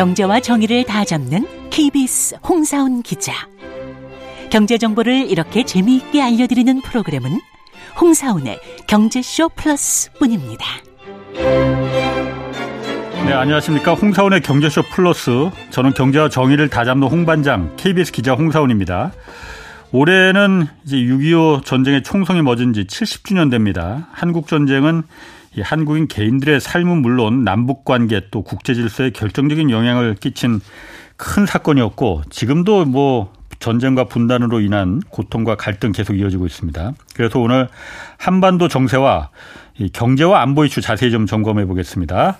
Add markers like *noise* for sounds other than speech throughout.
경제와 정의를 다 잡는 KBS 홍사훈 기자. 경제 정보를 이렇게 재미있게 알려드리는 프로그램은 홍사훈의 경제쇼 플러스뿐입니다. 네, 안녕하십니까. 홍사훈의 경제쇼 플러스. 저는 경제와 정의를 다 잡는 홍반장 KBS 기자 홍사훈입니다. 올해는 이제 6.25 전쟁의 총성이 멎은 지 70주년 됩니다. 한국 전쟁은 이 한국인 개인들의 삶은 물론 남북 관계 또 국제 질서에 결정적인 영향을 끼친 큰 사건이었고 지금도 뭐 전쟁과 분단으로 인한 고통과 갈등 계속 이어지고 있습니다. 그래서 오늘 한반도 정세와 경제와 안보 이슈 자세히 좀 점검해 보겠습니다.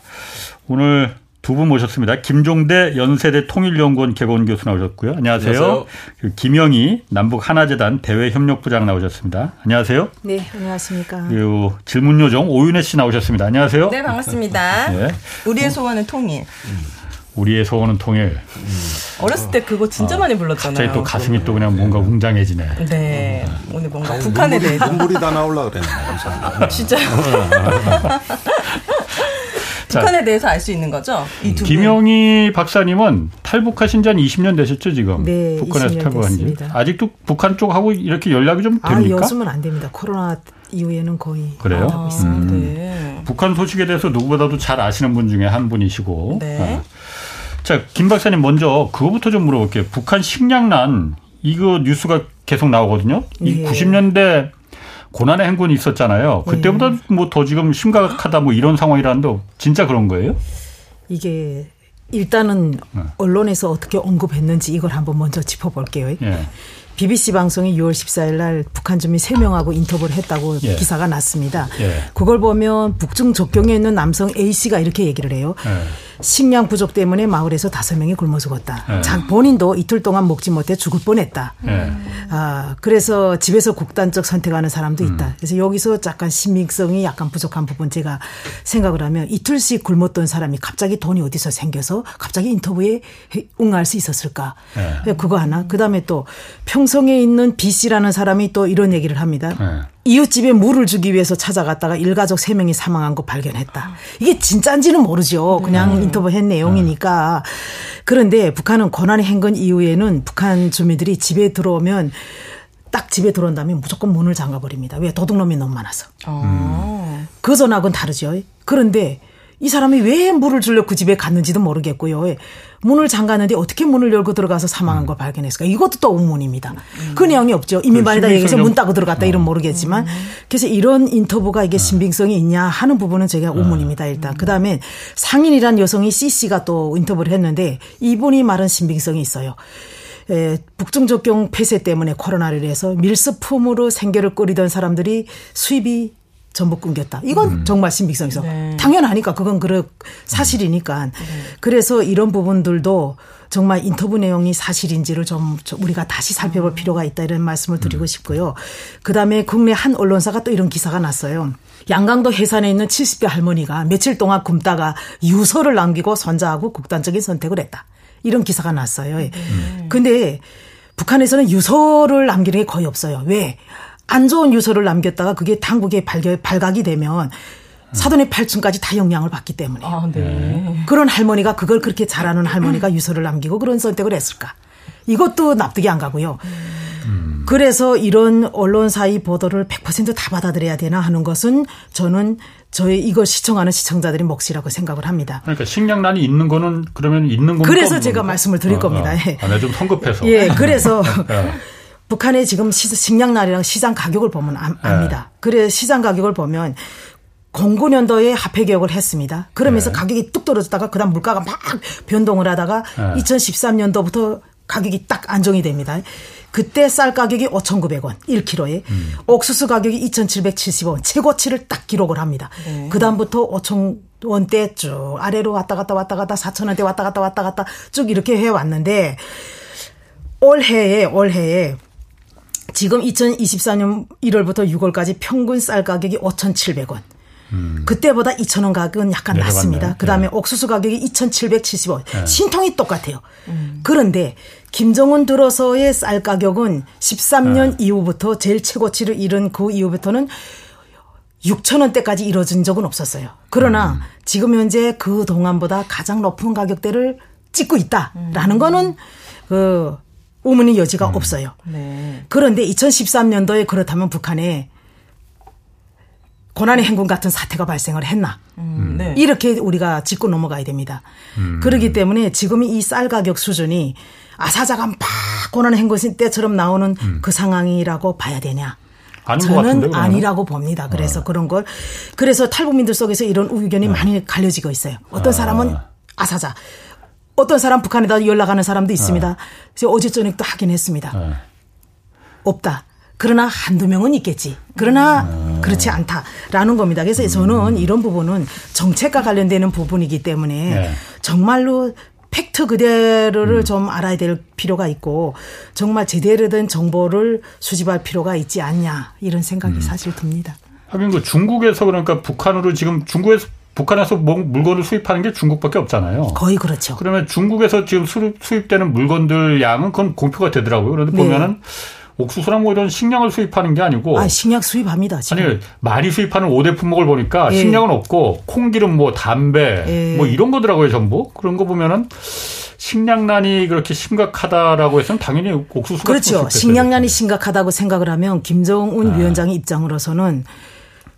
오늘 두 분 모셨습니다. 김종대 연세대 통일연구원 개건 교수 나오셨고요. 안녕하세요. 안녕하세요. 그 김영희 남북 하나재단 대외협력부장 나오셨습니다. 안녕하세요. 네, 안녕하십니까. 그리고 질문 요정 오윤혜 씨 나오셨습니다. 안녕하세요. 네, 반갑습니다. 네. 우리의 소원은 통일. 우리의 소원은 통일. 어렸을 때 그거 진짜 어, 많이 불렀잖아요. 갑자기 또 가슴이 또 그냥 뭔가 웅장해지네. 네. 오늘 뭔가 아니, 북한에 눈물이, 대해서. 눈물이 다 나올라 그랬네. *laughs* 진짜요? *laughs* 북한에 대해서 알 수 있는 거죠? 이두 김영희 박사님은 탈북하신 지 한 20년 되셨죠 지금? 네, 북한에서 탈북한 지. 아직도 북한 쪽하고 이렇게 연락이 좀 아, 됩니까? 아, 요즘은 안 됩니다. 코로나 이후에는 거의 그래요? 있습니다. 음. 네. 북한 소식에 대해서 누구보다도 잘 아시는 분 중에 한 분이시고. 네. 아. 자, 김 박사님 먼저 그거부터 좀 물어볼게요. 북한 식량난 이거 뉴스가 계속 나오거든요. 이 네. 90년대 고난의 행군이 있었잖아요. 그때보다 네. 뭐더 지금 심각하다 뭐 이런 상황이라는데 진짜 그런 거예요? 이게 일단은 네. 언론에서 어떻게 언급했는지 이걸 한번 먼저 짚어볼게요. 예. BBC 방송이 6월 14일 날 북한 주민 3명하고 인터뷰를 했다고 예. 기사가 났습니다. 예. 그걸 보면 북중 적경에 있는 남성 A씨가 이렇게 얘기를 해요. 예. 식량 부족 때문에 마을에서 다섯 명이 굶어 죽었다. 네. 자, 본인도 이틀 동안 먹지 못해 죽을 뻔했다. 네. 아, 그래서 집에서 국단적 선택하는 사람도 있다. 음. 그래서 여기서 약간 신빙성이 약간 부족한 부분 제가 생각을 하면 이틀씩 굶었던 사람이 갑자기 돈이 어디서 생겨서 갑자기 인터뷰에 응할 수 있었을까? 네. 그거 하나. 그 다음에 또 평 성에 있는 B 씨라는 사람이 또 이런 얘기를 합니다. 네. 이웃집에 물을 주기 위해서 찾아갔다가 일가족 3명이 사망한 거 발견했다. 이게 진짜인지는 모르죠. 그냥 음. 인터뷰 한 내용이니까. 그런데 북한은 고난의 행군 이후에는 북한 주민들이 집에 들어오면 딱 집에 들어온 다음에 무조건 문을 잠가버립니다. 왜? 도둑놈이 너무 많아서. 음. 그 전하고는 다르죠. 그런데 이 사람이 왜 물을 주려 그 집에 갔는지도 모르겠고요. 문을 잠갔는데 어떻게 문을 열고 들어가서 사망한 걸 발견했을까? 이것도 또 의문입니다. 그 내용이 없죠. 이민반이다 그 얘기해서 문 따고 들어갔다 이런 어. 모르겠지만 그래서 이런 인터뷰가 이게 어. 신빙성이 있냐 하는 부분은 제가 어. 의문입니다. 일단 그 다음에 상인이란 여성이 C 씨가 또 인터뷰를 했는데 이분이 말은 신빙성이 있어요. 에, 북중 적경 폐쇄 때문에 코로나를 해서 밀수품으로 생계를 꾸리던 사람들이 수입이 전부 끊겼다. 이건 음. 정말 신빙성에서 네. 당연하니까 그건 그렇 사실이니까. 네. 그래서 이런 부분들도 정말 인터뷰 내용이 사실인지를 좀 우리가 다시 살펴볼 필요가 있다 이런 말씀을 드리고 음. 싶고요. 그다음에 국내 한 언론사가 또 이런 기사가 났어요. 양강도 해산에 있는 70대 할머니가 며칠 동안 굶다가 유서를 남기고 손자하고 극단적인 선택을 했다. 이런 기사가 났어요. 음. 근데 북한에서는 유서를 남기는 게 거의 없어요. 왜? 안 좋은 유서를 남겼다가 그게 당국에 발견, 발각이 되면 사돈의 8층까지 다 영향을 받기 때문에. 아, 네. 그런 할머니가 그걸 그렇게 잘하는 할머니가 유서를 남기고 그런 선택을 했을까? 이것도 납득이 안 가고요. 음. 그래서 이런 언론사의 보도를 100%다 받아들여야 되나 하는 것은 저는 저희 이걸 시청하는 시청자들의 몫이라고 생각을 합니다. 그러니까 식량난이 있는 거는 그러면 있는 겁니까? 그래서 제가 말씀을 드릴 어, 겁니다. 어. 아, 네, 좀 *laughs* 성급해서. 예, 그래서 *laughs* 네. 북한의 지금 식량난이랑 시장 가격을 보면 압니다. 네. 그래 시장 가격을 보면 09년도에 화폐 개혁을 했습니다. 그러면서 네. 가격이 뚝 떨어졌다가 그다음 물가가 막 변동을 하다가 네. 2013년도부터 가격이 딱 안정이 됩니다. 그때 쌀 가격이 5,900원 1kg에 음. 옥수수 가격이 2,770원 최고치를 딱 기록을 합니다. 네. 그다음부터 5,000원대 쭉 아래로 왔다 갔다 왔다 갔다 4,000원대 왔다 갔다 왔다 갔다 쭉 이렇게 해 왔는데 올해에 올해에 지금 2024년 1월부터 6월까지 평균 쌀 가격이 5,700원. 음. 그때보다 2,000원 가격은 약간 내려갔네. 낮습니다. 그 다음에 네. 옥수수 가격이 2,770원. 네. 신통이 똑같아요. 음. 그런데 김정은 들어서의 쌀 가격은 13년 네. 이후부터 제일 최고치를 잃은 그 이후부터는 6천 원대까지 이뤄진 적은 없었어요. 그러나 음. 지금 현재 그 동안보다 가장 높은 가격대를 찍고 있다라는 음. 거는 그 의문의 여지가 음. 없어요. 네. 그런데 2013년도에 그렇다면 북한에 고난의 행군 같은 사태가 발생을 했나? 음. 네. 이렇게 우리가 짚고 넘어가야 됩니다. 음. 그렇기 때문에 지금 이 쌀 가격 수준이 아사자가 막 고난의 행군 때처럼 나오는 음. 그 상황이라고 봐야 되냐? 저는 아니라고 봅니다. 그래서 아. 그런 걸 그래서 탈북민들 속에서 이런 의견이 아. 많이 갈려지고 있어요. 어떤 아. 사람은 아사자, 어떤 사람 북한에다 연락하는 사람도 있습니다. 아. 그래서 어제 저녁도 하긴 했습니다. 아. 없다. 그러나 한두 명은 있겠지. 그러나 음. 그렇지 않다라는 겁니다. 그래서 저는 이런 부분은 정책과 관련되는 부분이기 때문에 네. 정말로 팩트 그대로를 음. 좀 알아야 될 필요가 있고 정말 제대로 된 정보를 수집할 필요가 있지 않냐 이런 생각이 음. 사실 듭니다. 하긴 그 중국에서 그러니까 북한으로 지금 중국에서 북한에서 물건을 수입하는 게 중국밖에 없잖아요. 거의 그렇죠. 그러면 중국에서 지금 수입되는 물건들 양은 그건 공표가 되더라고요. 그런데 네. 보면은 옥수수랑 뭐 이런 식량을 수입하는 게 아니고 아, 식량 수입합니다. 지금. 아니 많이 수입하는 5대 품목을 보니까 예. 식량은 없고 콩기름 뭐 담배 예. 뭐 이런 거더라고요 전부 그런 거 보면은 식량난이 그렇게 심각하다라고 해서는 당연히 옥수수가 그렇죠. 식량난이 심각하다고 생각을 하면 김정은 아. 위원장의 입장으로서는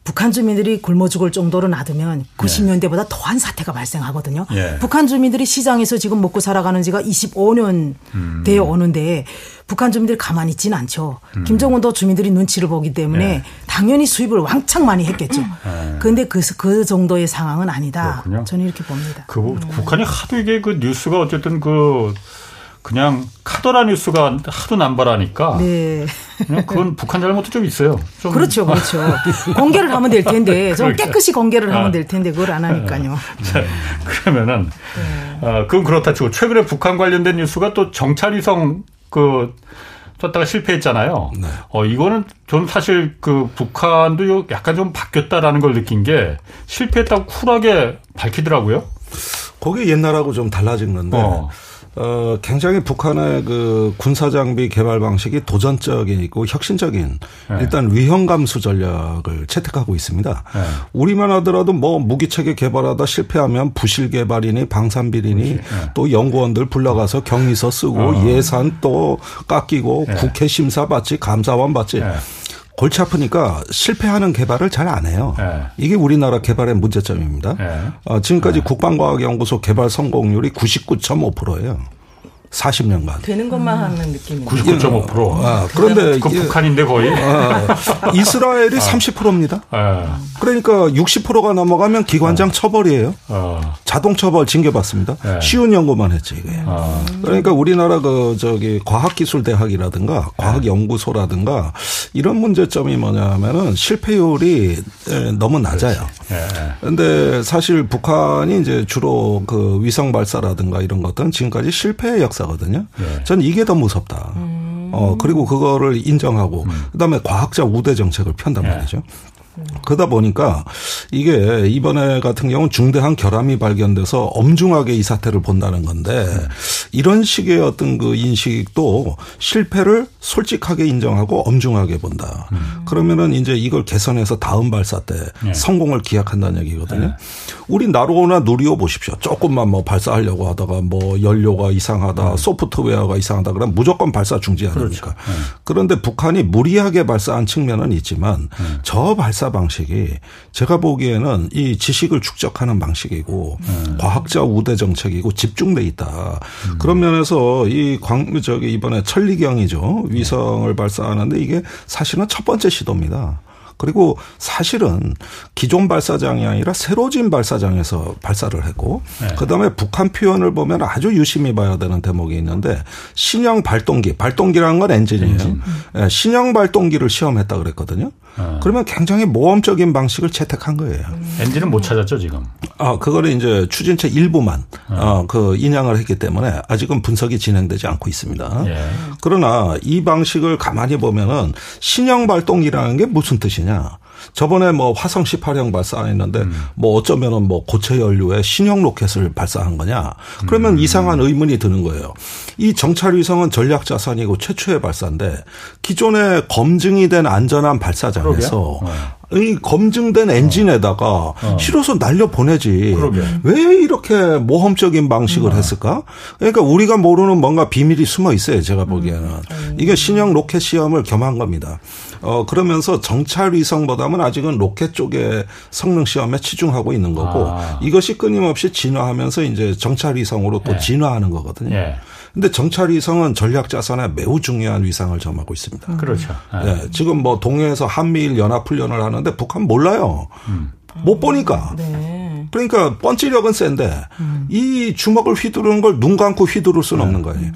북한 주민들이 굶어 죽을 정도로 놔두면 90년대보다 더한 사태가 발생하거든요. 예. 북한 주민들이 시장에서 지금 먹고 살아가는 지가 25년 음. 되어 오는데 북한 주민들이 가만히 있지는 않죠. 음. 김정은도 주민들이 눈치를 보기 때문에 예. 당연히 수입을 왕창 많이 했겠죠. 예. 그런데 그, 그 정도의 상황은 아니다. 그렇군요. 저는 이렇게 봅니다. 그 음. 북한이 하도 이게 그 뉴스가 어쨌든 그 그냥 카더라 뉴스가 하도 남발하니까 네. 그냥 그건 북한 잘못도 좀 있어요. 좀. 그렇죠, 그렇죠. *laughs* 공개를 하면 될 텐데 좀 그러니까. 깨끗이 공개를 하면 아. 될 텐데 그걸 안 하니까요. 자, 그러면은 네. 어, 그건 그렇다 치고 최근에 북한 관련된 뉴스가 또 정찰위성 그 떴다가 실패했잖아요. 네. 어 이거는 전 사실 그 북한도 약간 좀 바뀌었다라는 걸 느낀 게 실패했다고 쿨하게 밝히더라고요. 거기 옛날하고 좀 달라진 건데. 어. 어, 굉장히 북한의 그 군사 장비 개발 방식이 도전적이고 혁신적인 네. 일단 위험 감수 전략을 채택하고 있습니다. 네. 우리만 하더라도 뭐 무기 체계 개발하다 실패하면 부실 개발이니 방산 비리니 네. 또 연구원들 불러가서 격리서 쓰고 어. 예산 또 깎이고 네. 국회 심사 받지 감사원 받지 네. 골치 아프니까 실패하는 개발을 잘 안 해요. 네. 이게 우리나라 개발의 문제점입니다. 네. 어, 지금까지 네. 국방과학연구소 개발 성공률이 99.5%예요. 40년간. 되는 것만 하는 느낌이에요. 99.5%. 아, 그런데 그 북한인데 거의. 아, 이스라엘이 아. 30%입니다. 아. 그러니까 60%가 넘어가면 기관장 아. 처벌이에요. 아. 자동 처벌 징계받습니다. 네. 쉬운 연구만 했지 이게. 아. 그러니까 우리나라 그 저기 과학기술대학이라든가 과학연구소라든가 이런 문제점이 뭐냐면은 실패율이 너무 낮아요. 그런데 네. 사실 북한이 이제 주로 그 위성 발사라든가 이런 것들은 지금까지 실패 역사 역사거든요. 네. 저는 이게 더 무섭다. 음. 어, 그리고 그거를 인정하고, 음. 그 다음에 과학자 우대 정책을 편단 네. 말이죠. 그러다 보니까 이게 이번에 같은 경우는 중대한 결함이 발견돼서 엄중하게 이 사태를 본다는 건데 이런 식의 어떤 그 인식도 실패를 솔직하게 인정하고 엄중하게 본다. 음. 그러면은 이제 이걸 개선해서 다음 발사 때 네. 성공을 기약한다는 얘기거든요. 네. 우리 나로나 누리오 보십시오. 조금만 뭐 발사하려고 하다가 뭐 연료가 이상하다, 네. 소프트웨어가 이상하다 그러면 무조건 발사 중지 아닙니까? 그렇죠. 네. 그런데 북한이 무리하게 발사한 측면은 있지만 네. 저 발사 발사 방식이 제가 보기에는 이 지식을 축적하는 방식이고 음. 과학자 우대 정책이고 집중돼 있다. 음. 그런 면에서 이 광 저기 이번에 천리경이죠 위성을 발사하는데 이게 사실은 첫 번째 시도입니다. 그리고 사실은 기존 발사장이 아니라 새로 진 발사장에서 발사를 했고 네. 그다음에 북한 표현을 보면 아주 유심히 봐야 되는 대목이 있는데 신형 발동기 발동기라는 건 엔진이에요. 엔진. 네, 신형 발동기를 시험했다 그랬거든요. 아. 그러면 굉장히 모험적인 방식을 채택한 거예요. 엔진은 못 찾았죠 지금. 아 그거를 이제 추진체 일부만 아. 어, 그 인양을 했기 때문에 아직은 분석이 진행되지 않고 있습니다. 예. 그러나 이 방식을 가만히 보면은 신형 발동이라는 게 무슨 뜻이냐? 저번에 뭐 화성 18형 발사했는데 음. 뭐 어쩌면은 뭐 고체 연료에 신형 로켓을 발사한 거냐? 그러면 음. 이상한 의문이 드는 거예요. 이 정찰 위성은 전략 자산이고 최초의 발사인데 기존에 검증이 된 안전한 발사장에서 이 검증된 엔진에다가 어. 실어서 날려 보내지. 왜 이렇게 모험적인 방식을 음. 했을까? 그러니까 우리가 모르는 뭔가 비밀이 숨어 있어요. 제가 보기에는 음. 이게 신형 로켓 시험을 겸한 겁니다. 어 그러면서 정찰 위성보다는 아직은 로켓 쪽의 성능 시험에 치중하고 있는 거고 아. 이것이 끊임없이 진화하면서 이제 정찰 위성으로 또 예. 진화하는 거거든요. 예. 근데 정찰 위성은 전략 자산에 매우 중요한 위상을 점하고 있습니다. 그렇죠. 네. 지금 뭐 동해에서 한미일 연합 훈련을 하는데 북한 몰라요. 음. 못 보니까. 네. 그러니까 펀치력은 센데 음. 이 주먹을 휘두르는 걸 눈 감고 휘두를 수는 네. 없는 거예요.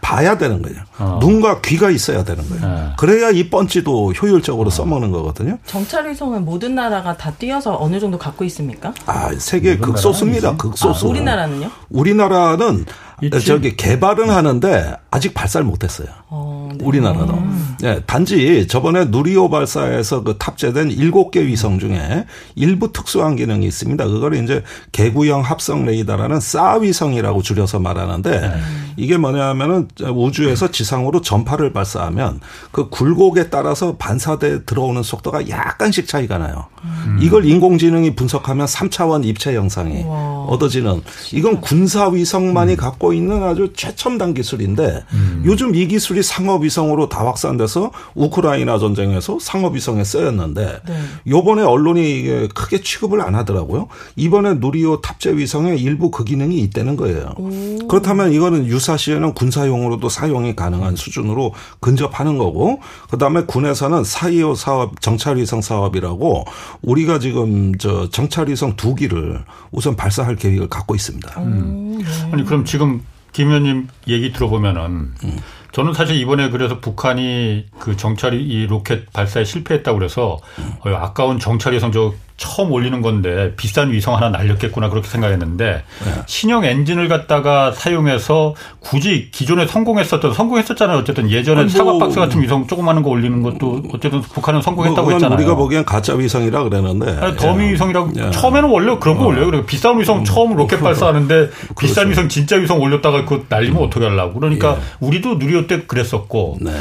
봐야 되는 거예요. 어. 눈과 귀가 있어야 되는 거예요. 네. 그래야 이 펀치도 효율적으로 어. 써먹는 거거든요. 정찰 위성은 모든 나라가 다 뛰어서 어느 정도 갖고 있습니까? 아, 세계 극소수입니다. 극소수. 아, 우리나라는요? 우리나라는 있지? 저기 개발은 하는데 아직 발사를 못했어요. 어, 네. 우리나라는. 음. 네, 단지 저번에 누리호 발사에서 그 탑재된 7개 위성 중에 일부 특수한 기능이 있습니다. 그걸 이제 개구형 합성 레이더라는 싸 위성이라고 줄여서 말하는데 네. 이게 뭐냐면은 우주에서 지상으로 전파를 발사하면 그 굴곡에 따라서 반사돼 들어오는 속도가 약간씩 차이가 나요. 음. 이걸 인공지능이 분석하면 3차원 입체 영상이 우와. 얻어지는 이건 군사 위성만이 음. 갖고 있는 아주 최첨단 기술인데 음. 요즘 이 기술이 상업 위성으로 다 확산돼서 우크라이나 전쟁에서 상업 위성에 쓰였는데 네. 요번에 언론이 이게 크게 취급을 안 하더라고요. 이번에 누리호 탑재 위성에 일부 그 기능이 있다는 거예요. 오. 그렇다면 이거는 유사시에는 군사용 으로도 사용이 가능한 수준으로 근접하는 거고 그다음에 군에서는 사이오 사업 정찰 위성 사업이라고 우리가 지금 저 정찰 위성 두 기를 우선 발사할 계획을 갖고 있습니다. 음. 네. 아니 그럼 지금 김 의원님 얘기 들어보면은 음. 저는 사실 이번에 그래서 북한이 그 정찰이 이 로켓 발사에 실패했다고 그래서 어, 아까운 정찰 위성 저 처음 올리는 건데 비싼 위성 하나 날렸겠구나 그렇게 생각했는데 네. 신형 엔진을 갖다가 사용해서 굳이 기존에 성공했었던 성공했었잖아요. 어쨌든 예전에 뭐, 사과 박스 같은 위성 조그마한 거 올리는 것도 어쨌든 북한은 성공했다고 뭐, 했잖아요. 우리가 보기엔 가짜 위성이라 그랬는데 아니, 더미 예. 위성이라고 예. 처음에는 원래 그런 거 어. 올려요. 그리고 비싼 위성 음. 처음 로켓 그렇죠. 발사하는데 그렇죠. 비싼 위성 진짜 위성 올렸다가 그거 날리면 어떻게 하려고 그러니까 예. 우리도 누려 6.25 때 그랬었고 네.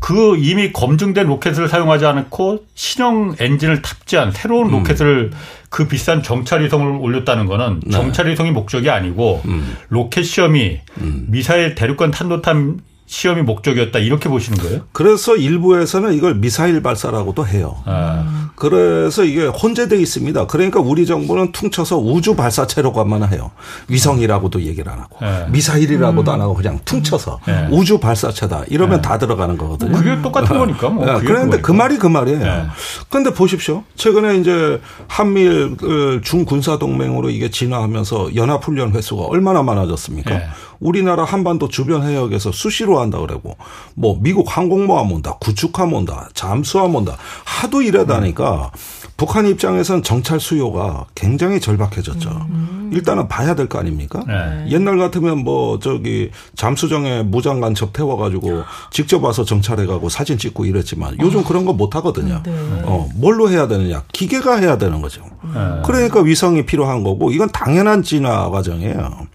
그 이미 검증된 로켓을 사용하지 않고 신형 엔진을 탑재한 새로운 음. 로켓을 음. 그 비싼 정찰위성을 올렸다는 거는 네. 정찰위성이 목적이 아니고 음. 로켓 시험이 음. 미사일 대륙간 탄도탄 시험이 목적이었다 이렇게 보시는 거예요? 그래서 일부에서는 이걸 미사일 발사라고도 해요. 아. 그래서 이게 혼재돼 있습니다. 그러니까 우리 정부는 퉁쳐서 우주 발사체로가만 해요. 위성이라고도 얘기를 안 하고 네. 미사일이라고도 음. 안 하고 그냥 퉁쳐서 네. 우주 발사체다 이러면 네. 다 들어가는 거거든요. 그게 똑같은 거니까 뭐. 네. 그런데 그 말이 그 말이에요. 그런데 보십시오. 최근에 이제 한미일 그 중군사 동맹으로 이게 진화하면서 연합 훈련 횟수가 얼마나 많아졌습니까? 우리나라 한반도 주변 해역에서 수시로 한다 그러고 뭐 미국 항공모함 온다, 구축함 온다, 잠수함 온다 하도 이러다니까 북한 입장에선 정찰 수요가 굉장히 절박해졌죠. 음. 일단은 봐야 될 거 아닙니까? 네. 옛날 같으면 뭐 저기 잠수정에 무장 간첩 태워 가지고 직접 와서 정찰해 가고 사진 찍고 이랬지만 요즘 어. 그런 거 못 하거든요. 네. 어, 뭘로 해야 되느냐? 기계가 해야 되는 거죠. 네. 그러니까 위성이 필요한 거고 이건 당연한 진화 과정이에요.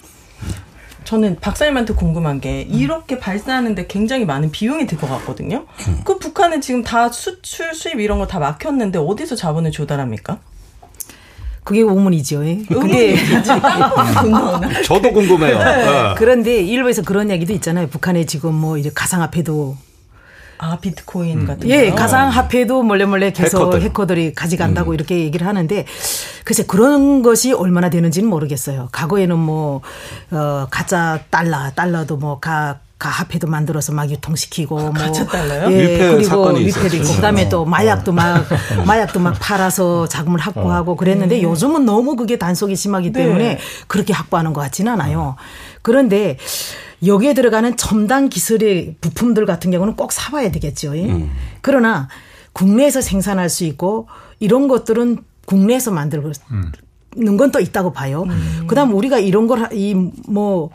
저는 박사님한테 궁금한 게 이렇게 발사하는데 굉장히 많은 비용이 들 것 같거든요. 음. 그 북한은 지금 다 수출 수입 이런 거 다 막혔는데 어디서 자본을 조달합니까? 그게 의문이죠. 예. 그게 저도 궁금해요. 네. 그런데 일부에서 그런 얘기도 있잖아요. 북한에 지금 뭐 이제 가상화폐도 아 비트코인 음. 같은 예, 가상 화폐도 몰래 몰래 계속 해커들. 해커들이 가져간다고 음. 이렇게 얘기를 하는데 글쎄 그런 것이 얼마나 되는지는 모르겠어요. 과거에는 뭐 어, 가짜 달러, 달러도 뭐가 가화폐도 만들어서 막 유통시키고 뭐 가짜 달러요? 예, 그리고 위패도 있고 그다음에 또 마약도 막 마약도 막 팔아서 자금을 확보하고 어. 그랬는데 네. 요즘은 너무 그게 단속이 심하기 네. 때문에 네. 그렇게 확보하는 것 같지는 않아요. 그런데 여기에 들어가는 첨단 기술의 부품들 같은 경우는 꼭 사봐야 되겠죠. 예? 음. 그러나 국내에서 생산할 수 있고 이런 것들은 국내에서 만들고 는 건 또 있다고 봐요. 음. 그다음 우리가 이런 걸 이뭐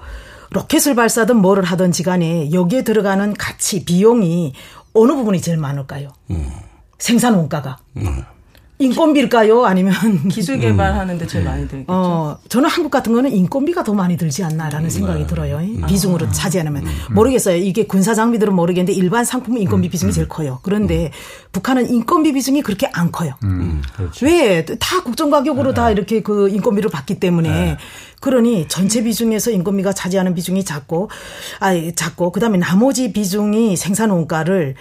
로켓을 발사든 뭐를 하든지 간에 여기에 들어가는 가치 비용이 어느 부분이 제일 많을까요? 음. 생산 원가가. 음. 인건비일까요? 아니면 *laughs* 기술 개발하는데 제일 많이 들겠죠. 어, 저는 한국 같은 거는 인건비가 더 많이 들지 않나라는 생각이 네. 들어요. 비중으로 아. 차지하면 음. 모르겠어요. 이게 군사 장비들은 모르겠는데 일반 상품 인건비 음. 비중이 제일 커요. 그런데 음. 북한은 인건비 비중이 그렇게 안 커요. 음. 왜? 다 국정 가격으로 네. 다 이렇게 그 인건비를 받기 때문에 네. 그러니 전체 비중에서 인건비가 차지하는 비중이 작고 아 작고 그다음에 나머지 비중이 생산 원가를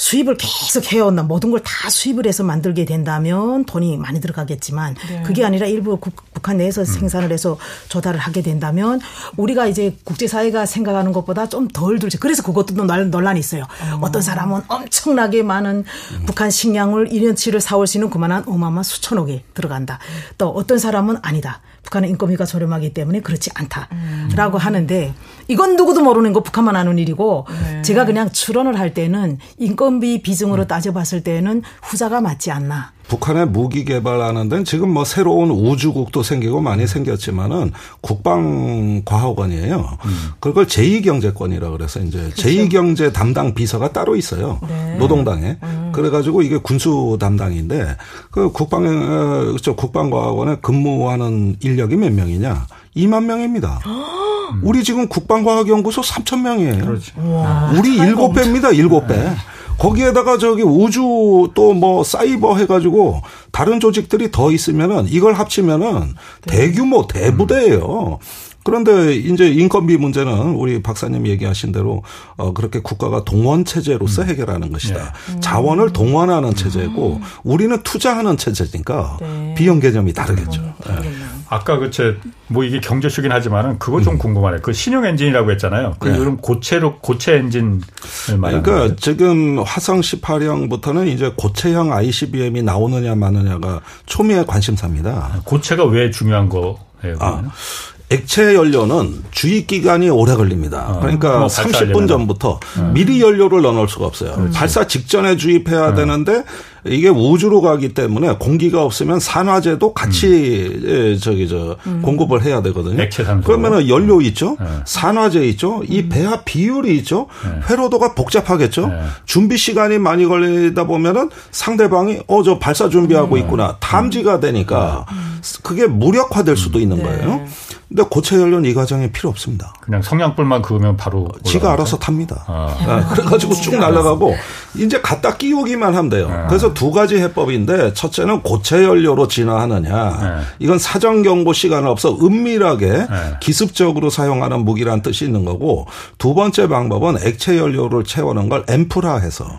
수입을 계속 해온다. 모든 걸 다 수입을 해서 만들게 된다면 돈이 많이 들어가겠지만 네. 그게 아니라 일부 국, 북한 내에서 음. 생산을 해서 조달을 하게 된다면 우리가 이제 국제사회가 생각하는 것보다 좀 덜 들지. 그래서 그것도 논란이 있어요. 어. 떤 사람은 엄청나게 많은 음. 북한 식량을 1년치를 사올 수 있는 그만한 어마어마한 수천억이 들어간다. 또 어떤 사람은 아니다. 북한은 인건비가 저렴하기 때문에 그렇지 않다라고 음. 하는데 이건 누구도 모르는 거 북한만 아는 일이고 네. 제가 그냥 추론을 할 때는 인건비 비중으로 음. 따져봤을 때는 후자가 맞지 않나. 북한의 무기 개발하는 데는 지금 뭐 새로운 우주국도 생기고 많이 생겼지만은 국방과학원이에요. 음. 그걸 제2경제권이라 그래서 이제 그렇죠. 제2경제 담당 비서가 따로 있어요. 네. 노동당에. 음. 그래가지고 이게 군수 담당인데 그 국방, 어, 저 국방과학원에 근무하는 인력이 몇 명이냐? 2만 명입니다. 우리 지금 국방과학연구소 3천 명이에요. 그렇지. 우리 7배입니다. 7배. 거기에다가 저기 우주 또 뭐 사이버 해가지고 다른 조직들이 더 있으면은 이걸 합치면은 대규모 대부대예요. 그런데 이제 인건비 문제는 우리 박사님 얘기하신 대로 어 그렇게 국가가 동원 체제로서 음. 해결하는 것이다. 네. 자원을 동원하는 체제고 음. 우리는 투자하는 체제니까 네. 비용 개념이 다르겠죠. 네. 아까 그뭐 이게 경제적이긴 하지만은 그거 좀 음. 궁금하네. 그 신형 엔진이라고 했잖아요. 그 네. 요즘 고체로 고체 엔진 말하는 그러니까 거죠? 지금 화성 18형부터는 이제 고체형 ICBM이 나오느냐 마느냐가 초미의 관심사입니다. 고체가 왜 중요한 거예요? 아, 액체 연료는 주입 기간이 오래 걸립니다. 어, 그러니까 30분 전부터 음. 미리 연료를 넣어놓을 수가 없어요. 그렇지. 발사 직전에 주입해야 음. 되는데 이게 우주로 가기 때문에 공기가 없으면 산화제도 같이 음. 저기 저 음. 공급을 해야 되거든요. 액체 산소. 그러면은 연료 있죠, 네. 산화제 있죠, 이 음. 배합 비율이 있죠, 네. 회로도가 복잡하겠죠. 네. 준비 시간이 많이 걸리다 보면은 상대방이 어 저 발사 준비하고 음. 있구나 탐지가 되니까 그게 무력화될 수도 있는 네. 거예요. 근데 고체 연료는 이 과정에 필요 없습니다. 그냥 성냥불만 그으면 바로 지가 알아서 탑니다. 아. 네, 그래가지고 쭉 날아가고 이제 갖다 끼우기만 하면 돼요. 네. 그래서 두 가지 해법인데 첫째는 고체 연료로 진화하느냐. 네. 이건 사전 경보 시간을 없어 은밀하게 네. 기습적으로 사용하는 무기란 뜻이 있는 거고 두 번째 방법은 액체 연료를 채우는 걸 앰프라해서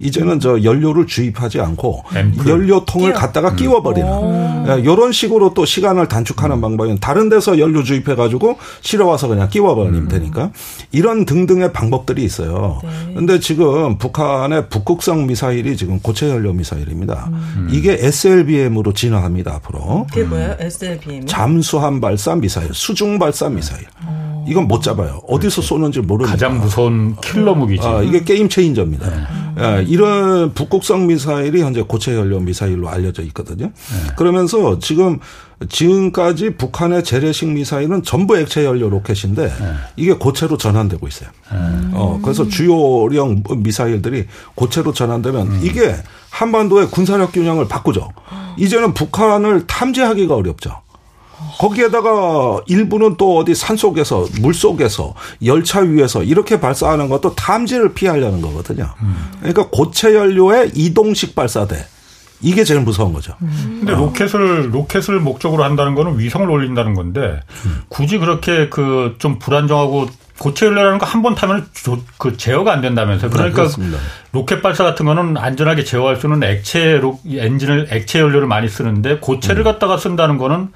이제는 저 연료를 주입하지 않고 앰플. 연료통을 끼워. 갖다가 끼워버리는 이런 예, 식으로 또 시간을 단축하는 음. 방법은 다른 데서 연료 주입해 가지고 실어 와서 그냥 끼워버리면 음. 되니까 이런 등등의 방법들이 있어요. 그런데 네. 지금 북한의 북극성 미사일이 지금 고체 연료 미사일입니다. 음. 이게 SLBM으로 진화합니다 앞으로. 그게 뭐예요? SLBM? 잠수함 발사 미사일, 수중 발사 미사일. 음. 이건 못 잡아요. 어디서 쏘는지 모르니까. 가장 무서운 킬러 무기지. 아, 이게 game changer입니다. 네. 아, 이런 북극성 미사일이 현재 고체 연료 미사일로 알려져 있거든요. 네. 그러면서 지금 지금까지 북한의 재래식 미사일은 전부 액체 연료 로켓인데 네. 이게 고체로 전환되고 있어요. 네. 어, 그래서 주요령 미사일들이 고체로 전환되면 음. 이게 한반도의 군사력 균형을 바꾸죠. 이제는 북한을 탐지하기가 어렵죠. 거기에다가 일부는 또 어디 산 속에서 물 속에서 열차 위에서 이렇게 발사하는 것도 탐지를 피하려는 거거든요. 그러니까 고체 연료의 이동식 발사대. 이게 제일 무서운 거죠. 근데 로켓을 로켓을 목적으로 한다는 거는 위성을 올린다는 건데 굳이 그렇게 그 좀 불안정하고 고체 연료라는 거 한 번 타면 그 제어가 안 된다면서요. 그러니까 네, 로켓 발사 같은 거는 안전하게 제어할 수는 액체 엔진을 액체 연료를 많이 쓰는데 고체를 음. 갖다가 쓴다는 거는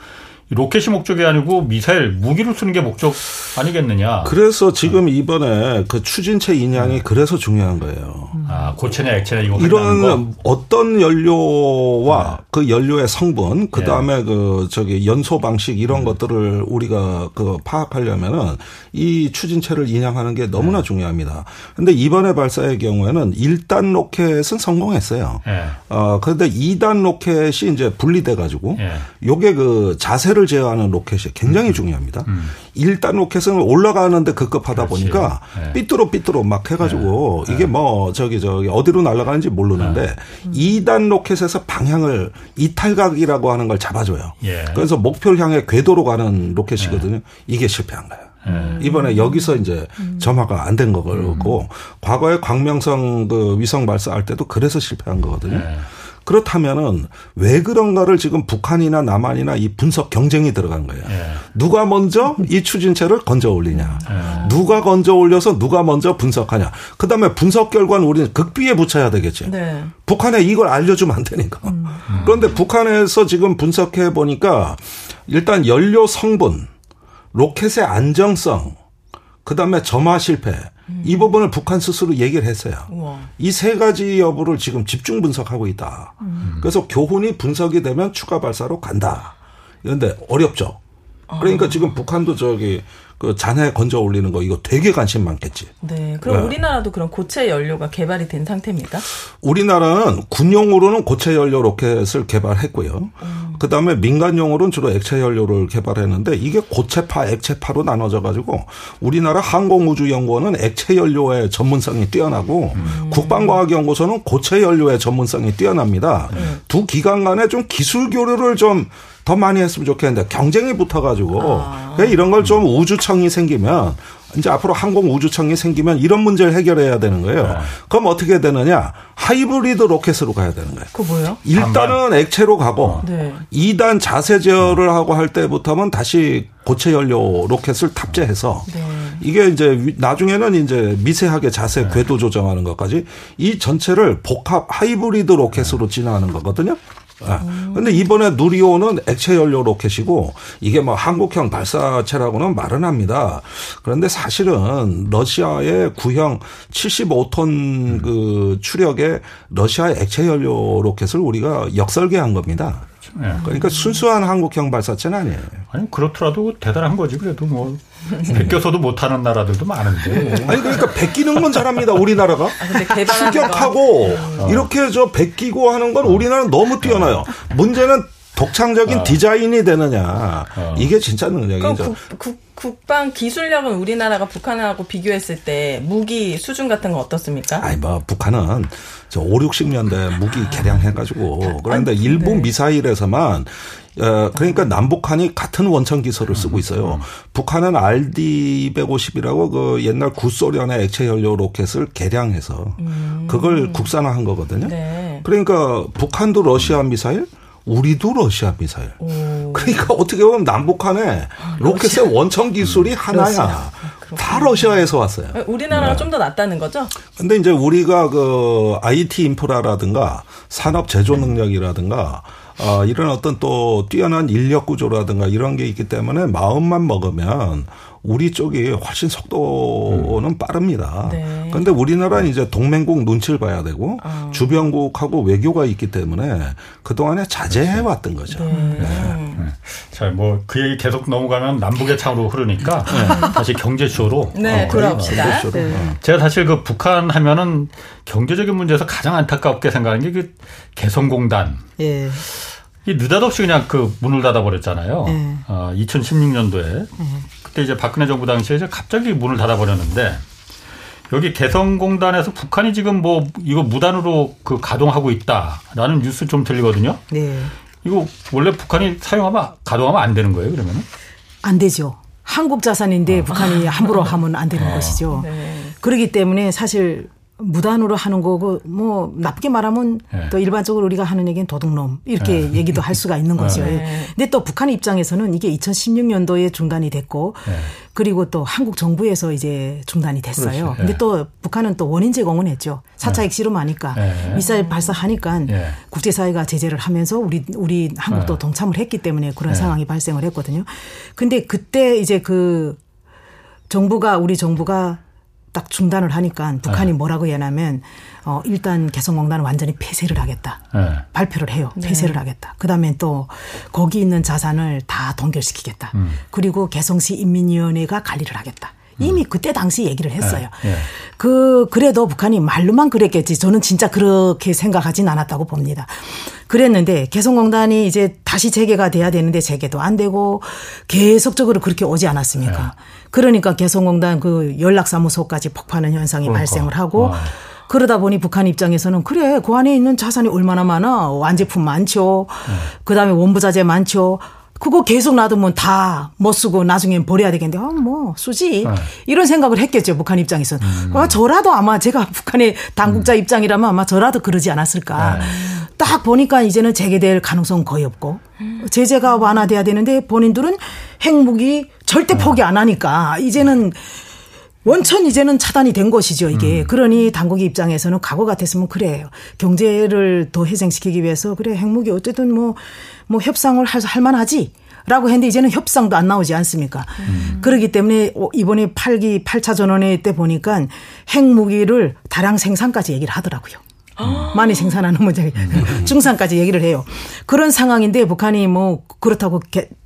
로켓이 목적이 아니고 미사일 무기를 쓰는 게 목적 아니겠느냐. 그래서 지금 이번에 그 추진체 인양이 네. 그래서 중요한 거예요. 아 고체냐 액체냐 이거 이런 어떤 연료와 네. 그 연료의 성분 그 다음에 네. 그 저기 연소 방식 이런 음. 것들을 우리가 그 파악하려면은 이 추진체를 인양하는 게 너무나 네. 중요합니다. 그런데 이번에 발사의 경우에는 1단 로켓은 성공했어요. 네. 어 그런데 2단 로켓이 이제 분리돼 가지고 요게 그 자세 자체를 제어하는 로켓이 굉장히 음. 중요합니다. 음. 1단 로켓은 올라가는데 급급하다 그렇지. 보니까 네. 삐뚤어 삐뚤어 막 해가지고 네. 이게 뭐 저기 저기 어디로 날아가는지 모르는데 네. 2단 로켓에서 방향을 이탈각이라고 하는 걸 잡아줘요. 예. 그래서 목표를 향해 궤도로 가는 로켓이거든요. 네. 이게 실패한 거예요. 음. 이번에 여기서 이제 음. 점화가 안 된 거고 음. 과거에 광명성 그 위성 발사할 때도 그래서 실패한 거거든요. 네. 그렇다면은 왜 그런가를 지금 북한이나 남한이나 이 분석 경쟁이 들어간 거예요. 네. 누가 먼저 이 추진체를 건져 올리냐. 네. 누가 건져 올려서 누가 먼저 분석하냐. 그 다음에 분석 결과는 우리는 극비에 붙여야 되겠죠. 네. 북한에 이걸 알려주면 안 되니까. 음. 그런데 북한에서 지금 분석해 보니까 일단 연료 성분 로켓의 안정성, 그 다음에 점화 실패, 음. 이 부분을 북한 스스로 얘기를 했어요. 이 세 가지 여부를 지금 집중 분석하고 있다. 음. 그래서 교훈이 분석이 되면 추가 발사로 간다. 그런데 어렵죠. 그러니까 아. 지금 북한도 저기 그 잔해 건져 올리는 거 이거 되게 관심 많겠지. 네. 그럼 네. 우리나라도 그런 고체 연료가 개발이 된 상태입니까? 우리나라는 군용으로는 고체 연료 로켓을 개발했고요. 음. 그다음에 민간용으로는 주로 액체 연료를 개발했는데 이게 고체파, 액체파로 나눠져 가지고 우리나라 항공우주연구원은 액체 연료의 전문성이 뛰어나고 음. 국방과학연구소는 고체 연료의 전문성이 뛰어납니다. 음. 두 기관 간에 좀 기술 교류를 좀 더 많이 했으면 좋겠는데 경쟁이 붙어가지고 아. 이런 걸 좀 우주청이 생기면 이제 앞으로 항공 우주청이 생기면 이런 문제를 해결해야 되는 거예요. 네. 그럼 어떻게 되느냐? 하이브리드 로켓으로 가야 되는 거예요. 그 뭐요? 일단은 액체로 가고 네. 2단 자세 제어를 하고 할 때부터는 다시 고체 연료 로켓을 탑재해서 네. 이게 이제 나중에는 이제 미세하게 자세 네. 궤도 조정하는 것까지 이 전체를 복합 하이브리드 로켓으로 진화하는 거거든요. 그런데 아. 이번에 누리호는 액체 연료 로켓이고 이게 뭐 한국형 발사체라고는 말은 합니다. 그런데 사실은 러시아의 구형 75톤 그 추력의 러시아의 액체 연료 로켓을 우리가 역설계한 겁니다. 네. 그러니까 순수한 한국형 발사체는 아니에요. 아니 그렇더라도 대단한 거지 그래도 뭐 베껴서도 못하는 나라들도 많은데. 아니 그러니까 베끼는 건 잘합니다 우리나라가. 아, 추격하고 어. 이렇게 저 베끼고 하는 건 우리나라는 너무 뛰어나요. 문제는 독창적인 어. 디자인이 되느냐 어. 이게 진짜 능력이죠. 국, 국, 국방 기술력은 우리나라가 북한하고 비교했을 때 무기 수준 같은 건 어떻습니까? 아니 뭐 북한은 저 5, 60년대 무기 개량해가지고 그런데 아, 일본 네. 미사일에서만 어, 그러니까 남북한이 같은 원천 기술을 쓰고 있어요. 음. 북한은 RD-150이라고 그 옛날 구소련의 액체 연료 로켓을 개량해서 음. 그걸 국산화한 거거든요. 네. 그러니까 북한도 러시아 미사일, 우리도 러시아 미사일. 오. 그러니까 어떻게 보면 남북한의 아, 로켓의 원천 기술이 음. 하나야. 아, 다 러시아에서 왔어요. 우리나라가 네. 좀더 낫다는 거죠? 근데 이제 우리가 그 IT 인프라라든가 산업 제조 능력이라든가 어, 이런 어떤 또 뛰어난 인력 구조라든가 이런 게 있기 때문에 마음만 먹으면 우리 쪽이 훨씬 속도는 음. 빠릅니다. 네. 그런데 우리나라는 이제 동맹국 눈치를 봐야 되고 어. 주변국하고 외교가 있기 때문에 그동안에 자제해 왔던 거죠. 네. 네. 네. 자, 뭐 그 얘기 계속 넘어가면 남북의 창으로 흐르니까 네. 다시 경제쇼로 네, 어, 돌아옵시다. 네. 어. 제가 사실 그 북한 하면은 경제적인 문제에서 가장 안타깝게 생각하는 게 그 개성공단. 예. 이 느닷없이 그냥 그 문을 닫아버렸잖아요. 네. 어, 2016년도에. 네. 그때 이제 박근혜 정부 당시에 이제 갑자기 문을 닫아버렸는데 여기 개성공단에서 북한이 지금 뭐 이거 무단으로 그 가동하고 있다라는 뉴스 좀 들리거든요. 네. 이거 원래 북한이 사용하면 가동하면 안 되는 거예요, 그러면은? 안 되죠. 한국 자산인데 어. 북한이 함부로 *laughs* 하면 안 되는 어. 것이죠. 네. 그렇기 때문에 사실 무단으로 하는 거고 뭐 나쁘게 말하면 네. 또 일반적으로 우리가 하는 얘기는 도둑놈 이렇게 네. 얘기도 할 수가 있는 거죠. 네. 근데 또 북한 입장에서는 이게 2016년도에 중단이 됐고 네. 그리고 또 한국 정부에서 이제 중단이 됐어요. 그렇지. 근데 또 북한은 또 원인 제공은 했죠. 4차 핵실험 하니까 미사일 발사하니까 국제사회가 제재를 하면서 우리 우리 한국도 동참을 했기 때문에 그런 상황이 발생을 했거든요. 근데 그때 이제 그 정부가 우리 정부가 딱 중단을 하니까 북한이 네. 뭐라고 얘기하냐면 어 일단 개성공단은 완전히 폐쇄를 하겠다. 네. 발표를 해요. 네. 폐쇄를 하겠다. 그 다음에 또 거기 있는 자산을 다 동결시키겠다. 음. 그리고 개성시 인민위원회가 관리를 하겠다. 이미 음. 그때 당시 얘기를 했어요. 네. 네. 그 그래도 북한이 말로만 그랬겠지. 저는 진짜 그렇게 생각하진 않았다고 봅니다. 그랬는데 개성공단이 이제 다시 재개가 돼야 되는데 재개도 안 되고 계속적으로 그렇게 오지 않았습니까? 네. 그러니까 개성공단 그 연락사무소까지 폭파하는 현상이 그러니까. 발생을 하고 아. 그러다 보니 북한 입장에서는 그래 그 안에 있는 자산이 얼마나 많아 완제품 많죠. 네. 그다음에 원부자재 많죠. 그거 계속 놔두면 다 못 쓰고 나중엔 버려야 되겠는데, 아, 뭐, 쓰지. 네. 이런 생각을 했겠죠, 북한 입장에서는. 음. 아, 저라도 아마 제가 *laughs* 북한의 당국자 음. 입장이라면 아마 저라도 그러지 않았을까. 네. 딱 보니까 이제는 재개될 가능성 거의 없고, 제재가 완화돼야 되는데 본인들은 핵무기 절대 포기 안 하니까, 이제는 원천 이제는 차단이 된 것이죠, 이게. 음. 그러니 당국의 입장에서는 과거 같았으면 그래요. 경제를 더 회생시키기 위해서 그래, 핵무기 어쨌든 뭐, 뭐 협상을 할, 할 만하지. 라고 했는데 이제는 협상도 안 나오지 않습니까? 음. 그렇기 때문에 이번에 8기 8차 전원회 때 보니까 핵무기를 다량 생산까지 얘기를 하더라고요. 음. 많이 생산하는 문제 음. *laughs* 중산까지 얘기를 해요. 그런 상황인데 북한이 뭐 그렇다고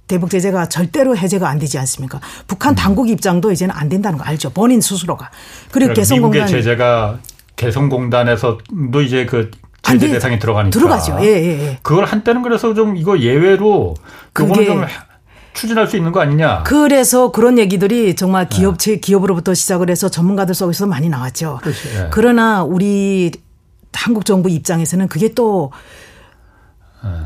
대북 제재가 절대로 해제가 안 되지 않습니까? 북한 음. 당국 입장도 이제는 안 된다는 거 알죠. 본인 스스로가. 그리고 개성공단 미국의 제재가 개성공단에서도 이제 그 제재 대상에 들어가니까 들어가죠. 예, 예, 예. 그걸 한때는 그래서 좀 이거 예외로 그거는 좀 추진할 수 있는 거 아니냐. 그래서 그런 얘기들이 정말 기업체 네. 기업으로부터 시작을 해서 전문가들 속에서 많이 나왔죠. 그렇지, 예. 그러나 우리 한국 정부 입장에서는 그게 또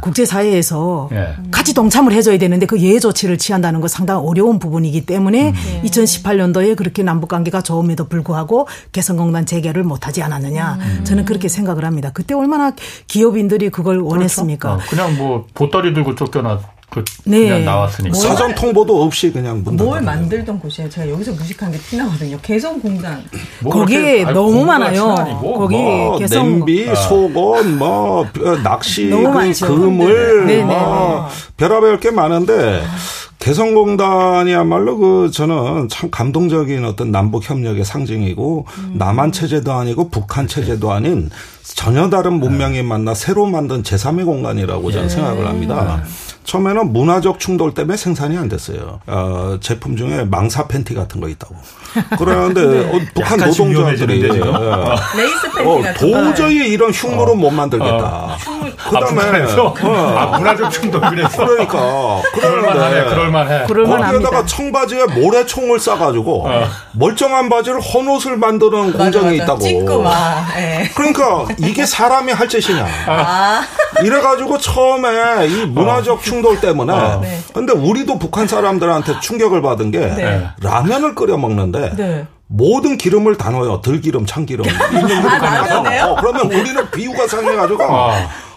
국제사회에서 예. 같이 동참을 해줘야 되는데 그 예외 조치를 취한다는 건 상당히 어려운 부분이기 때문에 음. 예. 2018년도에 그렇게 남북 관계가 좋음에도 불구하고 개성공단 재개를 못하지 않았느냐 음. 저는 그렇게 생각을 합니다. 그때 얼마나 기업인들이 그걸 그렇죠? 원했습니까? 어, 그냥 뭐 보따리 들고 쫓겨나 그 네. 그냥 나왔으니까 사전 통보도 없이 그냥 뭘 만들던 곳이에요. 제가 여기서 무식한 게 티나거든요. 개성공단 뭐 거기 너무 많아요. 거기 뭐 개성 냄비, 아. 속옷, 뭐 낚시, 그, 그물, 네, 네, 뭐 별의별 게 많은데. 개성공단이야말로 그 저는 참 감동적인 어떤 남북 협력의 상징이고 음. 남한 체제도 아니고 북한 체제도 아닌 전혀 다른 문명이 만나 새로 만든 제3의 공간이라고 저는 예. 생각을 합니다. 처음에는 문화적 충돌 때문에 생산이 안 됐어요. 어, 제품 중에 망사 팬티 같은 거 있다고. 그러는데 *laughs* 네. 어, 북한 노동자들이 예. 레이스 팬티 어, 도저히 이런 흉물은 어. 못 만들겠다. 어. 그다음에 아, 아, 문화적 충돌 그래서 그러니까 *laughs* 그러는데 그럴만해. 거기에다가 청바지에 모래총을 쏴가지고 어. 멀쩡한 바지를 헌옷을 만드는 공장이 있다고. 찍고 막. 네. 그러니까 이게 사람이 할 짓이냐. 아. 이래가지고 처음에 이 문화적 충 충돌 때문에. 어. 네. 근데 우리도 북한 사람들한테 충격을 받은 게 네. 라면을 끓여 먹는데 네. 모든 기름을 다 넣어요. 들기름, 참기름. 아, 어, 그러면 우리는 비위가 상해가지고.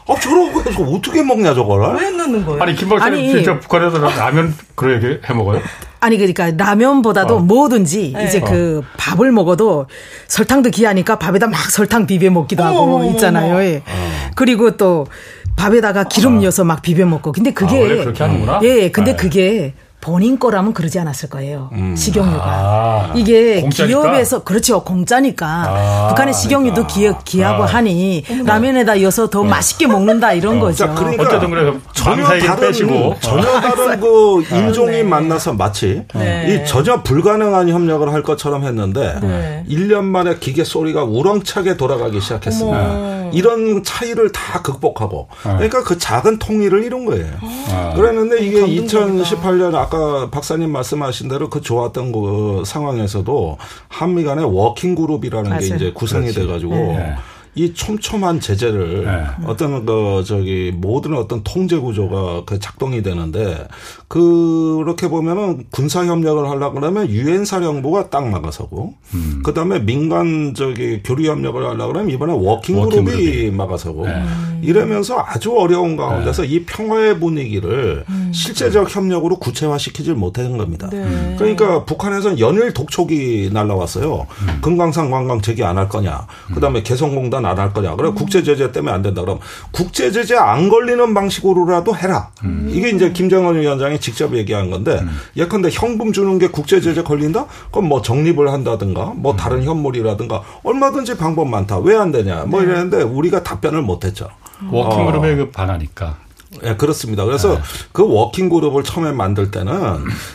어. 아, 저러고 해서 어떻게 먹냐, 저걸? 왜 넣는 거예요? 아니, 김 박사님 진짜 북한에서 라면 그렇게 해 먹어요? 아니, 그러니까 라면보다도 어. 뭐든지 네. 이제 그 밥을 먹어도 설탕도 귀하니까 밥에다 막 설탕 비벼 먹기도 하고 어머, 있잖아요. 예. 어. 그리고 또 밥에다가 기름 넣어서 막 비벼 먹고. 근데 그게 아, 그렇게 하는구나. 예, 근데 네. 그게 본인 거라면 그러지 않았을 거예요. 음. 식용유가. 아. 이게 공짜니까? 기업에서 그렇죠. 공짜니까. 아. 북한의 식용유도 그러니까. 기, 하고 아. 하니 라면에다 이어서 더 네. 맛있게 먹는다 이런 어. 거죠. 자, 그러니까 어쨌든 그래 전혀 다른 빼시고. 전혀 다른 그 인종이 네. 만나서 마치 네. 이 전혀 불가능한 협력을 할 것처럼 했는데 네. 1년 만에 기계 소리가 우렁차게 돌아가기 시작했습니다. 어머. 이런 차이를 다 극복하고 네. 그러니까 그 작은 통일을 이룬 거예요. 아. 그랬는데 이게 2018년 아까 박사님 말씀하신 대로 그 좋았던 그 상황에서도 한미 간의 working group이라는 맞아요. 게 이제 구성이 돼 가지고 네. 이 촘촘한 제재를 네. 어떤 그 저기 모든 어떤 통제 구조가 그 작동이 되는데 그렇게 보면은 군사 협력을 하려 그러면 유엔 사령부가 딱 막아서고 음. 그다음에 민간 저기 교류 협력을 하려 그러면 이번에 working, working group이, group이 막아서고 네. 이러면서 아주 어려운 가운데서 네. 이 평화의 분위기를 음. 실제적 협력으로 구체화시키질 못하는 겁니다. 네. 그러니까 북한에서는 연일 독촉이 날라왔어요. 음. 금강산 관광 재개 안 할 거냐. 그다음에 개성공단 안 할 거냐. 그래 음. 국제 제재 때문에 안 된다. 그럼 국제 제재 안 걸리는 방식으로라도 해라. 음. 이게 이제 김정은 위원장이 직접 얘기한 건데 음. 예컨대 현금 주는 게 국제 제재 걸린다? 그럼 뭐 적립을 한다든가 뭐 음. 다른 현물이라든가 얼마든지 방법 많다. 왜 안 되냐? 뭐 네. 이랬는데 우리가 답변을 못 했죠. working group에 어. 그 반하니까. 예, 그렇습니다. 그래서 네. 그 working group을 처음에 만들 때는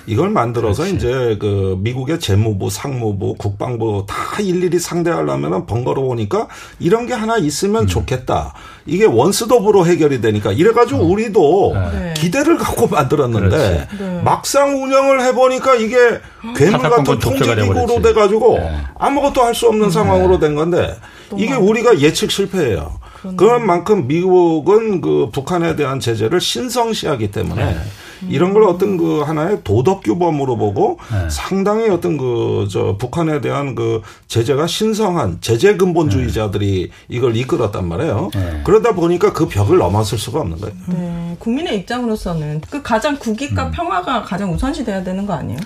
이걸 만들어서 그렇지. 이제 그 미국의 재무부, 상무부, 국방부 다 일일이 상대하려면 번거로우니까 이런 게 하나 있으면 음. 좋겠다. 이게 원스톱으로 해결이 되니까 이래가지고 음. 우리도 네. 기대를 갖고 만들었는데 네. 막상 운영을 해보니까 이게 괴물 같은 통제기구로 돼가지고 네. 아무것도 할 수 없는 네. 상황으로 된 건데 이게 우리가 예측 실패예요. 그런 만큼 미국은 그 북한에 대한 제재를 신성시하기 때문에 네. 이런 걸 어떤 그 하나의 도덕 규범으로 보고 네. 상당히 어떤 그 저 북한에 대한 그 제재가 신성한 제재 근본주의자들이 네. 이걸 이끌었단 말이에요. 네. 그러다 보니까 그 벽을 넘어설 수가 없는 거예요. 네. 국민의 입장으로서는 그 가장 국익과 음. 평화가 가장 우선시 돼야 되는 거 아니에요?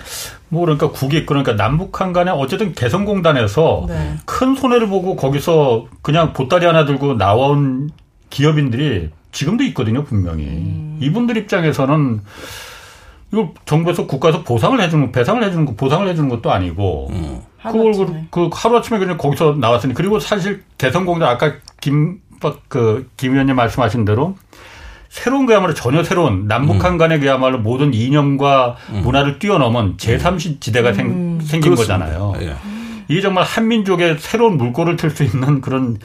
뭐 그러니까 국익 그러니까 남북한 간에 어쨌든 개성공단에서 네. 큰 손해를 보고 거기서 그냥 보따리 하나 들고 나온 기업인들이 지금도 있거든요, 분명히. 음. 이분들 입장에서는 이거 정부에서 국가에서 보상을 해주는 배상을 해주는 거 보상을 해주는 것도 아니고 음. 그걸 그, 그 하루 아침에 그냥 거기서 나왔으니 그리고 사실 개성공단 아까 김 그김 의원님 말씀하신 대로 새로운 그야말로 전혀 새로운 남북한 음. 간의 그야말로 모든 이념과 음. 문화를 뛰어넘은 제3시 지대가 생, 음. 생긴 그렇습니다. 거잖아요. 예. 이게 정말 한민족의 새로운 물꼬를 틀 수 있는 그런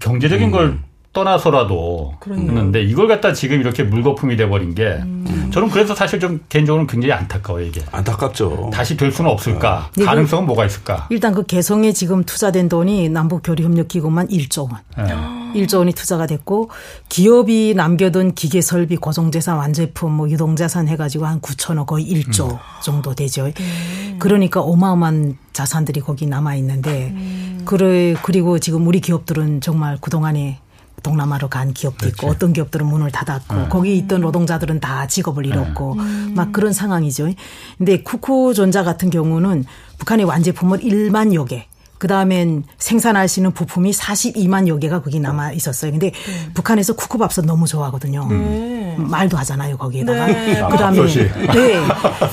경제적인 음. 걸 떠나서라도 그랬는데 이걸 갖다 지금 이렇게 물거품이 돼버린 게 음. 저는 그래서 사실 좀 개인적으로 굉장히 안타까워요 이게 안타깝죠 다시 될 수는 없을까 네. 가능성은 뭐가 있을까 일단 그 개성에 지금 투자된 돈이 남북 교류 협력기금만 1조 원 네. 1조 원이 투자가 됐고 기업이 남겨둔 기계 설비 고정재산 완제품 뭐 유동자산 해가지고 한 9천억 거의 1조 음. 정도 되죠 음. 그러니까 어마어마한 자산들이 거기 남아 있는데 음. 그래 그리고 지금 우리 기업들은 정말 그 동안에 동남아로 간 기업도 그렇지. 있고 어떤 기업들은 문을 닫았고 네. 거기 있던 노동자들은 다 직업을 잃었고 네. 막 그런 상황이죠. 근데 쿠쿠존자 같은 경우는 북한의 완제품을 1만 여 개 그다음엔 생산할 수 있는 부품이 42만 여 개가 거기 남아 있었어요. 근데 네. 북한에서 쿠쿠밥솥 너무 좋아하거든요. 네. 말도 하잖아요, 거기에다가. 네. 그다음에 네.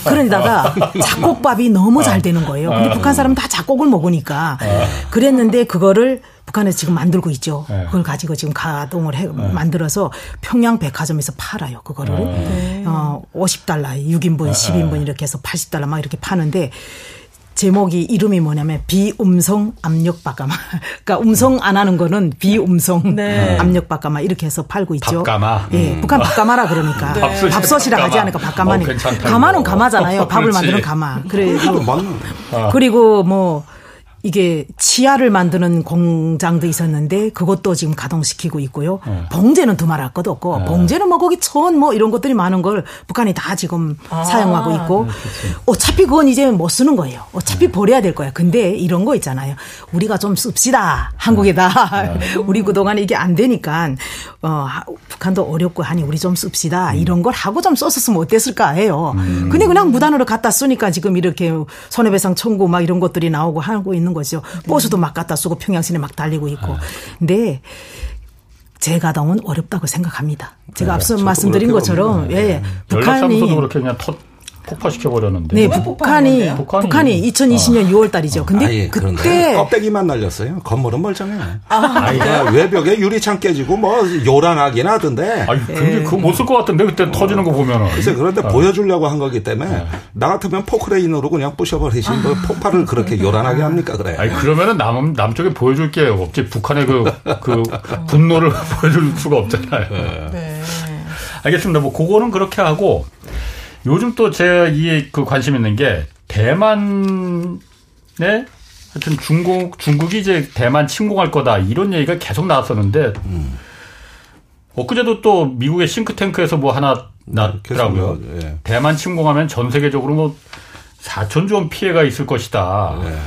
그런데다가 작곡밥이 너무 잘 되는 거예요. 근데 아. 북한 사람은 다 작곡을 먹으니까 아. 그랬는데 그거를 북한에서 지금 만들고 있죠. 네. 그걸 가지고 지금 가동을 해 네. 만들어서 평양 백화점에서 팔아요. 그거를 네. 어 50달러, 6인분, 10인분 이렇게 해서 80달러 막 이렇게 파는데 제목이 이름이 뭐냐면 비음성 압력 바가마. *laughs* 그러니까 음성 안 하는 거는 비음성 네. 압력 바가마 이렇게 해서 팔고 있죠. 밥가마. 예, 음. 북한 밥가마라 그러니까 네. 밥솥이라 하지 않으니까 밥가마니. 어, 가마는 가마잖아요. 밥을 만드는 가마. 그래. 그리고 뭐 이게 치아를 만드는 공장도 있었는데 그것도 지금 가동시키고 있고요. 네. 봉제는 두 말할 것도 없고 네. 봉제는 뭐 거기 천 뭐 이런 것들이 많은 걸 북한이 다 지금 아. 사용하고 있고 네, 어차피 그건 이제 못 쓰는 거예요. 어차피 네. 버려야 될 거야. 근데 이런 거 있잖아요. 우리가 좀 씁시다. 한국에다. 네. *laughs* 우리 그동안 이게 안 되니까 어 북한도 어렵고 하니 우리 좀 씁시다. 음. 이런 걸 하고 좀 썼었으면 어땠을까 해요. 음. 근데 그냥 무단으로 갖다 쓰니까 지금 이렇게 손해배상 청구 막 이런 것들이 나오고 하고 있는 거죠. 버스도 막 갖다 쓰고 평양시내 막 달리고 있고. 아. 근데 재가동은 어렵다고 생각합니다. 제가 네, 앞서 말씀드린 것처럼 예, 북한이 그렇게 그냥 터, 폭파시켜 버렸는데. 네, 북한이 북한이, 북한이 2020년 아. 6월 달이죠. 어. 근데 아예, 그때 껍데기만 날렸어요. 건물은 멀쩡해. 아, 아 외벽에 유리창 깨지고 뭐 요란하긴 하던데. 아니, 근데 네. 그거 못 쓸 것 같은데 그때 어. 터지는 거 보면은. 글쎄 그런데 어. 보여주려고 한 거기 때문에 네. 나 같으면 포크레인으로 그냥 부셔버리신 뭐 폭발을 그렇게 요란하게 합니까 그래. 아니 그러면은 남 남쪽에 보여줄 게 없지. 북한의 그그 분노를 *laughs* 보여줄 수가 없잖아요. 네. 네. 알겠습니다. 뭐 그거는 그렇게 하고 요즘 또 제가 이그 관심 있는 게 대만에 하여튼 중국 중국이 이제 대만 침공할 거다 이런 얘기가 계속 나왔었는데 음. 엊그제도 또 미국의 싱크탱크에서 뭐 하나 났더라고요. 네. 대만 침공하면 전 세계적으로 뭐 4천 조 원 피해가 있을 것이다. 네.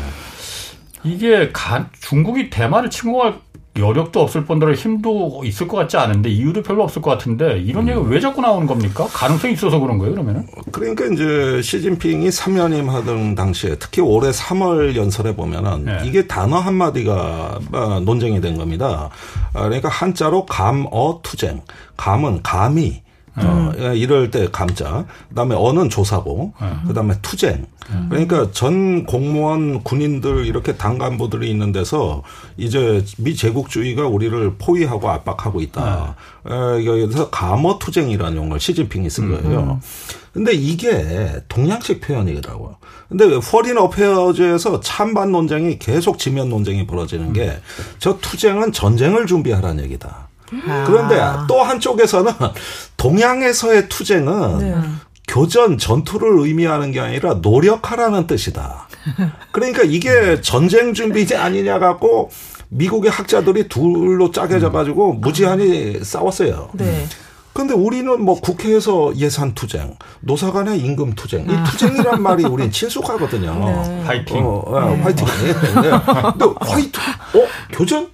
이게 가, 중국이 대만을 침공할 여력도 없을 뿐더러 힘도 있을 것 같지 않은데 이유도 별로 없을 것 같은데 이런 음. 얘기가 왜 자꾸 나오는 겁니까? 가능성이 있어서 그런 거예요, 그러면은? 그러니까 이제 시진핑이 3연임 하던 당시에 특히 올해 3월 연설에 보면은 네. 이게 단어 한마디가 아, 논쟁이 된 겁니다. 아, 그러니까 한자로 감어 투쟁. 감은 감이 어, 예, 이럴 때 감자, 그다음에 어는 조사고, 그다음에 투쟁. 그러니까 전 공무원 군인들 이렇게 당 간부들이 있는 데서 이제 미 제국주의가 우리를 포위하고 압박하고 있다. 여기서 감어 투쟁이라는 용어를 시진핑이 쓴 거예요. 근데 이게 동양식 표현이더라고요. 근데 Foreign Affairs에서 찬반 논쟁이 계속 지면 논쟁이 벌어지는 게 저 투쟁은 전쟁을 준비하라는 얘기다. 아. 그런데 또 한쪽에서는 동양에서의 투쟁은 네. 교전 전투를 의미하는 게 아니라 노력하라는 뜻이다. 그러니까 이게 전쟁 준비지 아니냐 갖고 미국의 학자들이 둘로 짜겨져 가지고 무지한히 싸웠어요. 네. 근데 우리는 뭐 국회에서 예산 투쟁, 노사 간의 임금 투쟁, 이 아. 투쟁이란 말이 우린 친숙하거든요. 네. 화이팅. 어, 어, 화이팅. 네. 근데 화이팅, 어? 교전?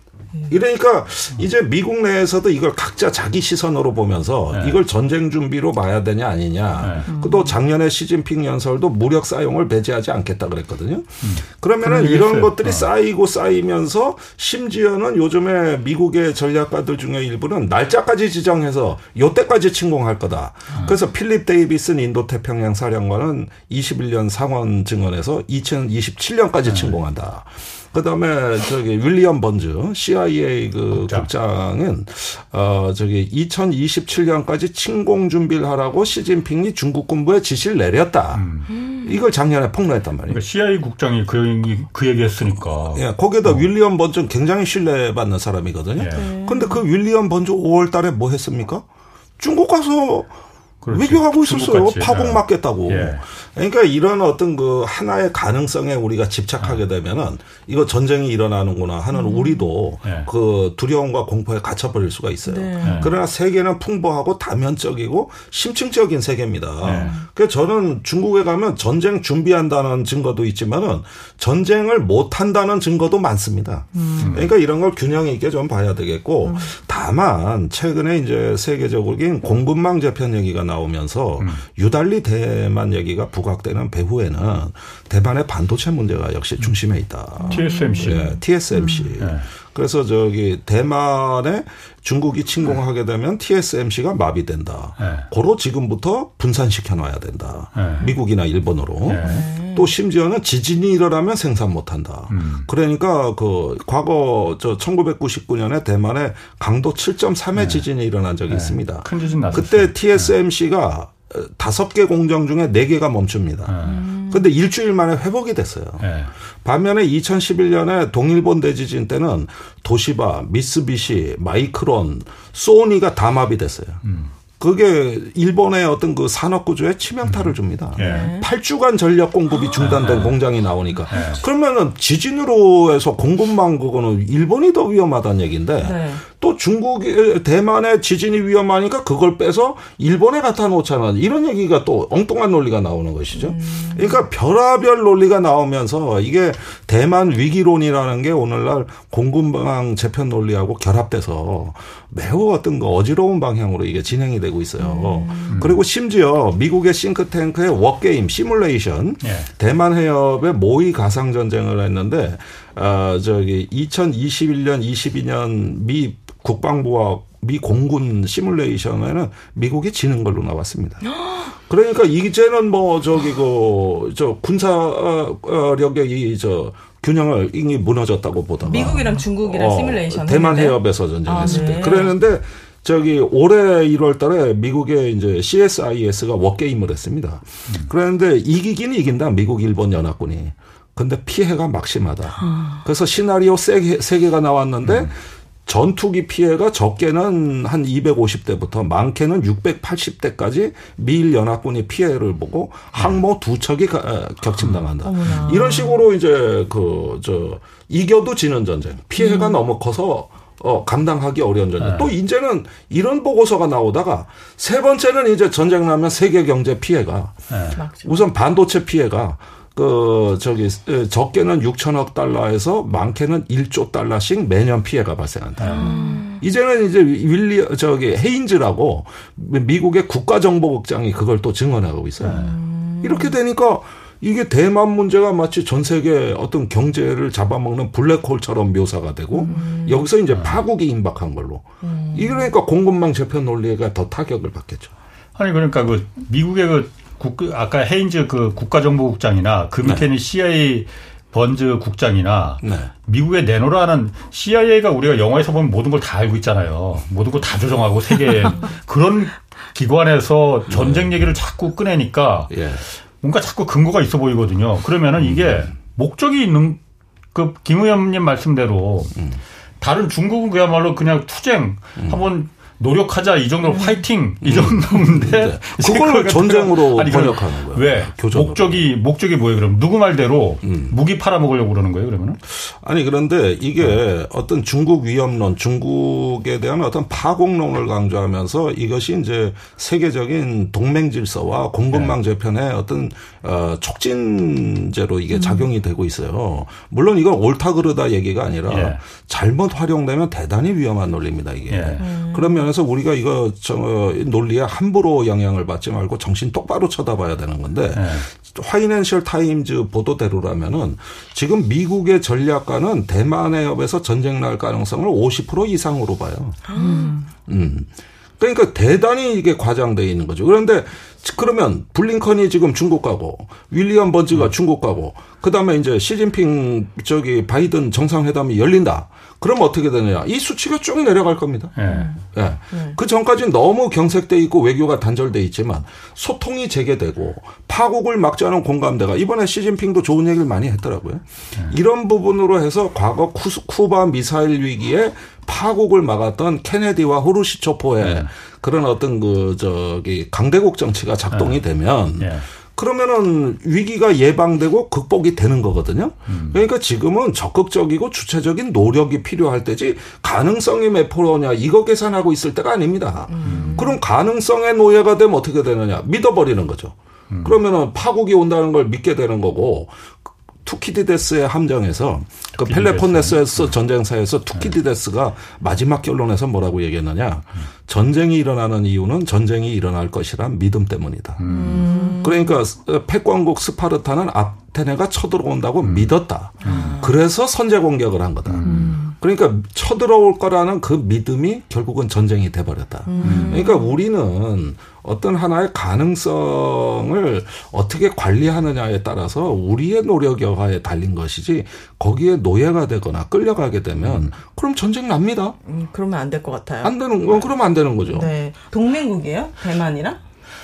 이러니까 이제 미국 내에서도 이걸 각자 자기 시선으로 보면서 네. 이걸 전쟁 준비로 봐야 되냐 아니냐. 네. 또 작년에 시진핑 연설도 무력 사용을 배제하지 않겠다 그랬거든요. 음. 그러면은 이런 것들이 어. 쌓이고 쌓이면서 심지어는 요즘에 미국의 전략가들 중에 일부는 날짜까지 지정해서 요때까지 침공할 거다. 음. 그래서 필립 데이비슨 인도 태평양 사령관은 21년 상원 증언에서 2027년까지 침공한다. 그다음에 저기 윌리엄 번즈 CIA 그 국장. 국장 은 어 저기 2027년까지 침공 준비를 하라고 시진핑이 중국 군부에 지시를 내렸다. 음. 이걸 작년에 폭로했단 말이에요. 그러니까 CIA 국장이 그 얘기 그 얘기했으니까. 예, 거기에다 어. 윌리엄 번즈는 굉장히 신뢰받는 사람이거든요. 예. 근데 그 윌리엄 번즈 5월달에 뭐 했습니까? 중국 가서 그렇지. 외교하고 있었어요. 파국 맞겠다고. 예. 그러니까 이런 어떤 그 하나의 가능성에 우리가 집착하게 되면은 이거 전쟁이 일어나는구나 하는 음. 우리도 네. 그 두려움과 공포에 갇혀버릴 수가 있어요. 네. 네. 그러나 세계는 풍부하고 다면적이고 심층적인 세계입니다. 네. 그래서 저는 중국에 가면 전쟁 준비한다는 증거도 있지만은 전쟁을 못 한다는 증거도 많습니다. 음. 그러니까 이런 걸 균형 있게 좀 봐야 되겠고 음. 다만 최근에 이제 세계적으로 공급망 재편 얘기가 나 오면서 음. 유달리 대만 얘기가 부 부각되는 배후에는 대만의 반도체 문제가 역시 중심에 있다. TSMC. 네, TSMC. 음. 네. 그래서 저기 대만에 중국이 침공하게 되면 TSMC가 마비된다. 네. 고로 지금부터 분산시켜 놔야 된다. 네. 미국이나 일본으로. 네. 또 심지어는 지진이 일어나면 생산 못 한다. 음. 그러니까 그 과거 저 1999년에 대만에 강도 7.3의 지진이 일어난 적이 있습니다. 큰 지진 났었어요. 그때 TSMC가 다섯 개 공정 중에 네 개가 멈춥니다. 음. 근데 일주일 만에 회복이 됐어요. 네. 반면에 2011년에 동일본 대지진 때는 도시바, 미쓰비시, 마이크론, 소니가 다 마비됐어요. 음. 그게 일본의 어떤 그 산업 구조에 치명타를 음. 줍니다. 예. 8주간 전력 공급이 중단된 아. 공장이 나오니까 예. 그러면은 지진으로 해서 공급망 그거는 일본이 더 위험하다는 얘기인데 네. 또 중국의 대만의 지진이 위험하니까 그걸 빼서 일본에 갖다 놓잖아. 이런 얘기가 또 엉뚱한 논리가 나오는 것이죠. 음. 그러니까 별하별 논리가 나오면서 이게 대만 위기론이라는 게 오늘날 공급망 재편 논리하고 결합돼서 매우 어떤 거 어지러운 방향으로 이게 진행이 되고 있어요. 음. 그리고 심지어 미국의 싱크탱크의 워게임 시뮬레이션 예. 대만 해협의 모의 가상 전쟁을 했는데 어 저기 2021년 22년 미 국방부와 미 공군 시뮬레이션에는 미국이 지는 걸로 나왔습니다. *gasps* 그러니까 이제는 뭐 저기 그저 군사력의 이 저 균형을 이미 무너졌다고 보다가 미국이랑 중국이랑 어, 시뮬레이션 대만 해협에서 전쟁했을 아, 네. 때 그랬는데 저기 올해 1월 달에 미국의 이제 CSIS가 워게임을 했습니다. 음. 그런데 이기긴 이긴다. 미국 일본 연합군이. 근데 피해가 막심하다. 음. 그래서 시나리오 세, 개, 세 개가 나왔는데 음. 전투기 피해가 적게는 한 250대부터 많게는 680대까지 미일 연합군이 피해를 보고 항모 두 척이 격침당한다. 어머나. 이런 식으로 이제 그 저 이겨도 지는 전쟁. 피해가 음. 너무 커서 어, 감당하기 어려운 전쟁. 네. 또 이제는 이런 보고서가 나오다가 세 번째는 이제 전쟁 나면 세계 경제 피해가 네. 우선 반도체 피해가 그 저기 적게는 6천억 달러에서 많게는 1조 달러씩 매년 피해가 발생한다. 음. 이제는 이제 윌리 저기 헤인즈라고 미국의 국가정보국장이 그걸 또 증언하고 있어요. 음. 이렇게 되니까 이게 대만 문제가 마치 전 세계 어떤 경제를 잡아먹는 블랙홀처럼 묘사가 되고 음. 여기서 이제 파국이 임박한 걸로. 음. 이러니까 공급망 재편 논리가 더 타격을 받겠죠. 아니 그러니까 그 미국의 그 국, 아까 헤인즈 그 국가정보국장이나 그 밑에는 네. CIA 번즈 국장이나 네. 미국의 내노라는 CIA가 우리가 영화에서 보면 모든 걸 다 알고 있잖아요. 모든 걸 다 조정하고 세계 *laughs* 그런 기관에서 전쟁 네. 얘기를 자꾸 꺼내니까 예. 뭔가 자꾸 근거가 있어 보이거든요. 그러면은 이게 음. 목적이 있는 그 김의원님 말씀대로 음. 다른 중국은 그야말로 그냥 투쟁 음. 한번 노력하자 이 정도로 음. 파이팅 이 정도인데 네. *laughs* 그걸 전쟁으로 아니, 번역하는 거예요. 왜 교전으로. 목적이 목적이 뭐예요? 그럼 누구 말대로 음. 무기 팔아먹으려고 그러는 거예요? 그러면은 아니 그런데 이게 네. 어떤 중국 위협론, 중국에 대한 어떤 파국론을 강조하면서 이것이 이제 세계적인 동맹 질서와 공급망 네. 재편의 어떤 어, 촉진제로 이게 음. 작용이 되고 있어요. 물론 이건 옳다 그르다 얘기가 아니라 예. 잘못 활용되면 대단히 위험한 논리입니다 이게. 예. 음. 그러면 면에서 우리가 이거 저 논리에 함부로 영향을 받지 말고 정신 똑바로 쳐다봐야 되는 건데 네. 화이낸셜 타임즈 보도대로라면은 지금 미국의 전략가는 대만 해협에서 전쟁 날 가능성을 50% 이상으로 봐요. 음. 음. 그러니까 대단히 이게 과장돼 있는 거죠. 그런데 그러면 블링컨이 지금 중국 가고 윌리엄 번즈가 음. 중국 가고 그다음에 이제 시진핑 저기 바이든 정상회담이 열린다. 그럼 어떻게 되느냐? 이 수치가 쭉 내려갈 겁니다. 네. 네. 그 전까지는 너무 경색돼 있고 외교가 단절돼 있지만 소통이 재개되고 파국을 막지 않은 공감대가 이번에 시진핑도 좋은 얘기를 많이 했더라고요. 네. 이런 부분으로 해서 과거 쿠바 미사일 위기에 파국을 막았던 케네디와 후르시초포의 네. 그런 어떤 그 저기 강대국 정치가 작동이 되면 그러면은 위기가 예방되고 극복이 되는 거거든요. 음. 그러니까 지금은 적극적이고 주체적인 노력이 필요할 때지 가능성이 몇 프로냐 이거 계산하고 있을 때가 아닙니다. 음. 그럼 가능성의 노예가 되면 어떻게 되느냐 믿어버리는 거죠. 음. 그러면은 파국이 온다는 걸 믿게 되는 거고 투키디데스의 함정에서 그 펠레폰네스에서 전쟁사에서 투키디데스가 마지막 결론에서 뭐라고 얘기했느냐 전쟁이 일어나는 이유는 전쟁이 일어날 것이란 믿음 때문이다. 음. 그러니까 패권국 스파르타는 아테네가 쳐들어온다고 음. 믿었다. 음. 그래서 선제 공격을 한 거다. 음. 그러니까 쳐들어올 거라는 그 믿음이 결국은 전쟁이 돼버렸다. 음. 그러니까 우리는 어떤 하나의 가능성을 어떻게 관리하느냐에 따라서 우리의 노력 여하에 달린 것이지 거기에 노예가 되거나 끌려가게 되면 그럼 전쟁 납니다. 음, 그러면 안 될 것 같아요. 안 되는 건 그러면 안 되는 거죠. 네. 동맹국이에요? 대만이랑?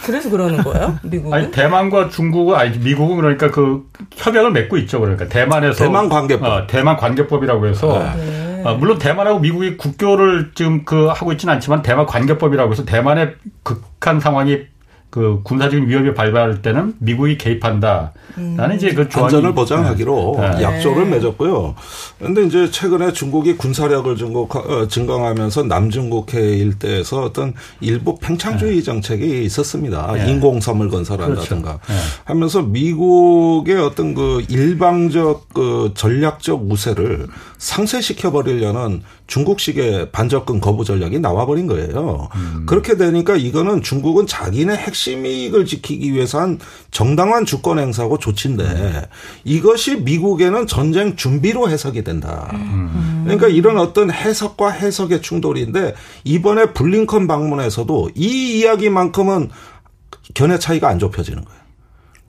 그래서 그러는 거예요? *laughs* 미국은? 아니 대만과 중국은 아니 미국은 그러니까 그 협약을 맺고 있죠. 그러니까 대만에서 대만 관계법, 어, 대만 관계법이라고 해서 네. 어, 물론 대만하고 미국이 국교를 지금 그 하고 있지는 않지만 대만 관계법이라고 해서 대만의 극한 상황이 그 군사적인 위협이 발발할 때는 미국이 개입한다. 음. 나는 이제 그 조항이 안전을 보장하기로 네. 약조를 네. 맺었고요. 그런데 이제 최근에 중국이 군사력을 증국, 어, 증강하면서 남중국해 일대에서 어떤 일부 팽창주의 네. 정책이 있었습니다. 네. 인공섬을 건설한다든가 그렇죠. 네. 하면서 미국의 어떤 그 일방적 그 전략적 우세를 상쇄시켜 버리려는 중국식의 반접근 거부 전략이 나와버린 거예요. 음. 그렇게 되니까 이거는 중국은 자기네 핵심 이익을 지키기 위해서 한 정당한 주권 행사고 조치인데 음. 이것이 미국에는 전쟁 준비로 해석이 된다. 음. 그러니까 이런 어떤 해석과 해석의 충돌인데 이번에 블링컨 방문에서도 이 이야기만큼은 견해 차이가 안 좁혀지는 거예요.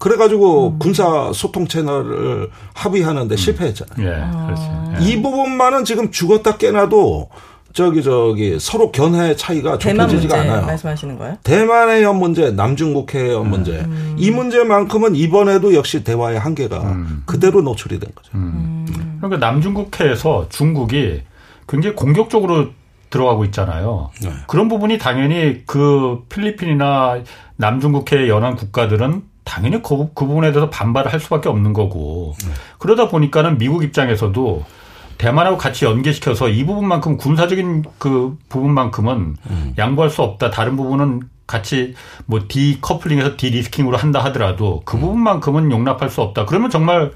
그래가지고 음. 군사 소통 채널을 합의하는데 음. 실패했잖아요. 예, 그렇지. 예. 이 부분만은 지금 죽었다 깨나도 저기 저기 서로 견해 차이가 좁혀지지가 않아요. 말씀하시는 거예요? 대만의 연 문제, 남중국해의 연 문제. 음. 이 문제만큼은 이번에도 역시 대화의 한계가 음. 그대로 노출이 된 거죠. 음. 음. 그러니까 남중국해에서 중국이 굉장히 공격적으로 들어가고 있잖아요. 네. 그런 부분이 당연히 그 필리핀이나 남중국해 연안 국가들은 당연히 그, 그 부분에 대해서 반발을 할 수밖에 없는 거고 네. 그러다 보니까는 미국 입장에서도 대만하고 같이 연계시켜서 이 부분만큼 군사적인 그 부분만큼은 음. 양보할 수 없다. 다른 부분은 같이 뭐 디커플링해서 디리스킹으로 한다 하더라도 그 음. 부분만큼은 용납할 수 없다. 그러면 정말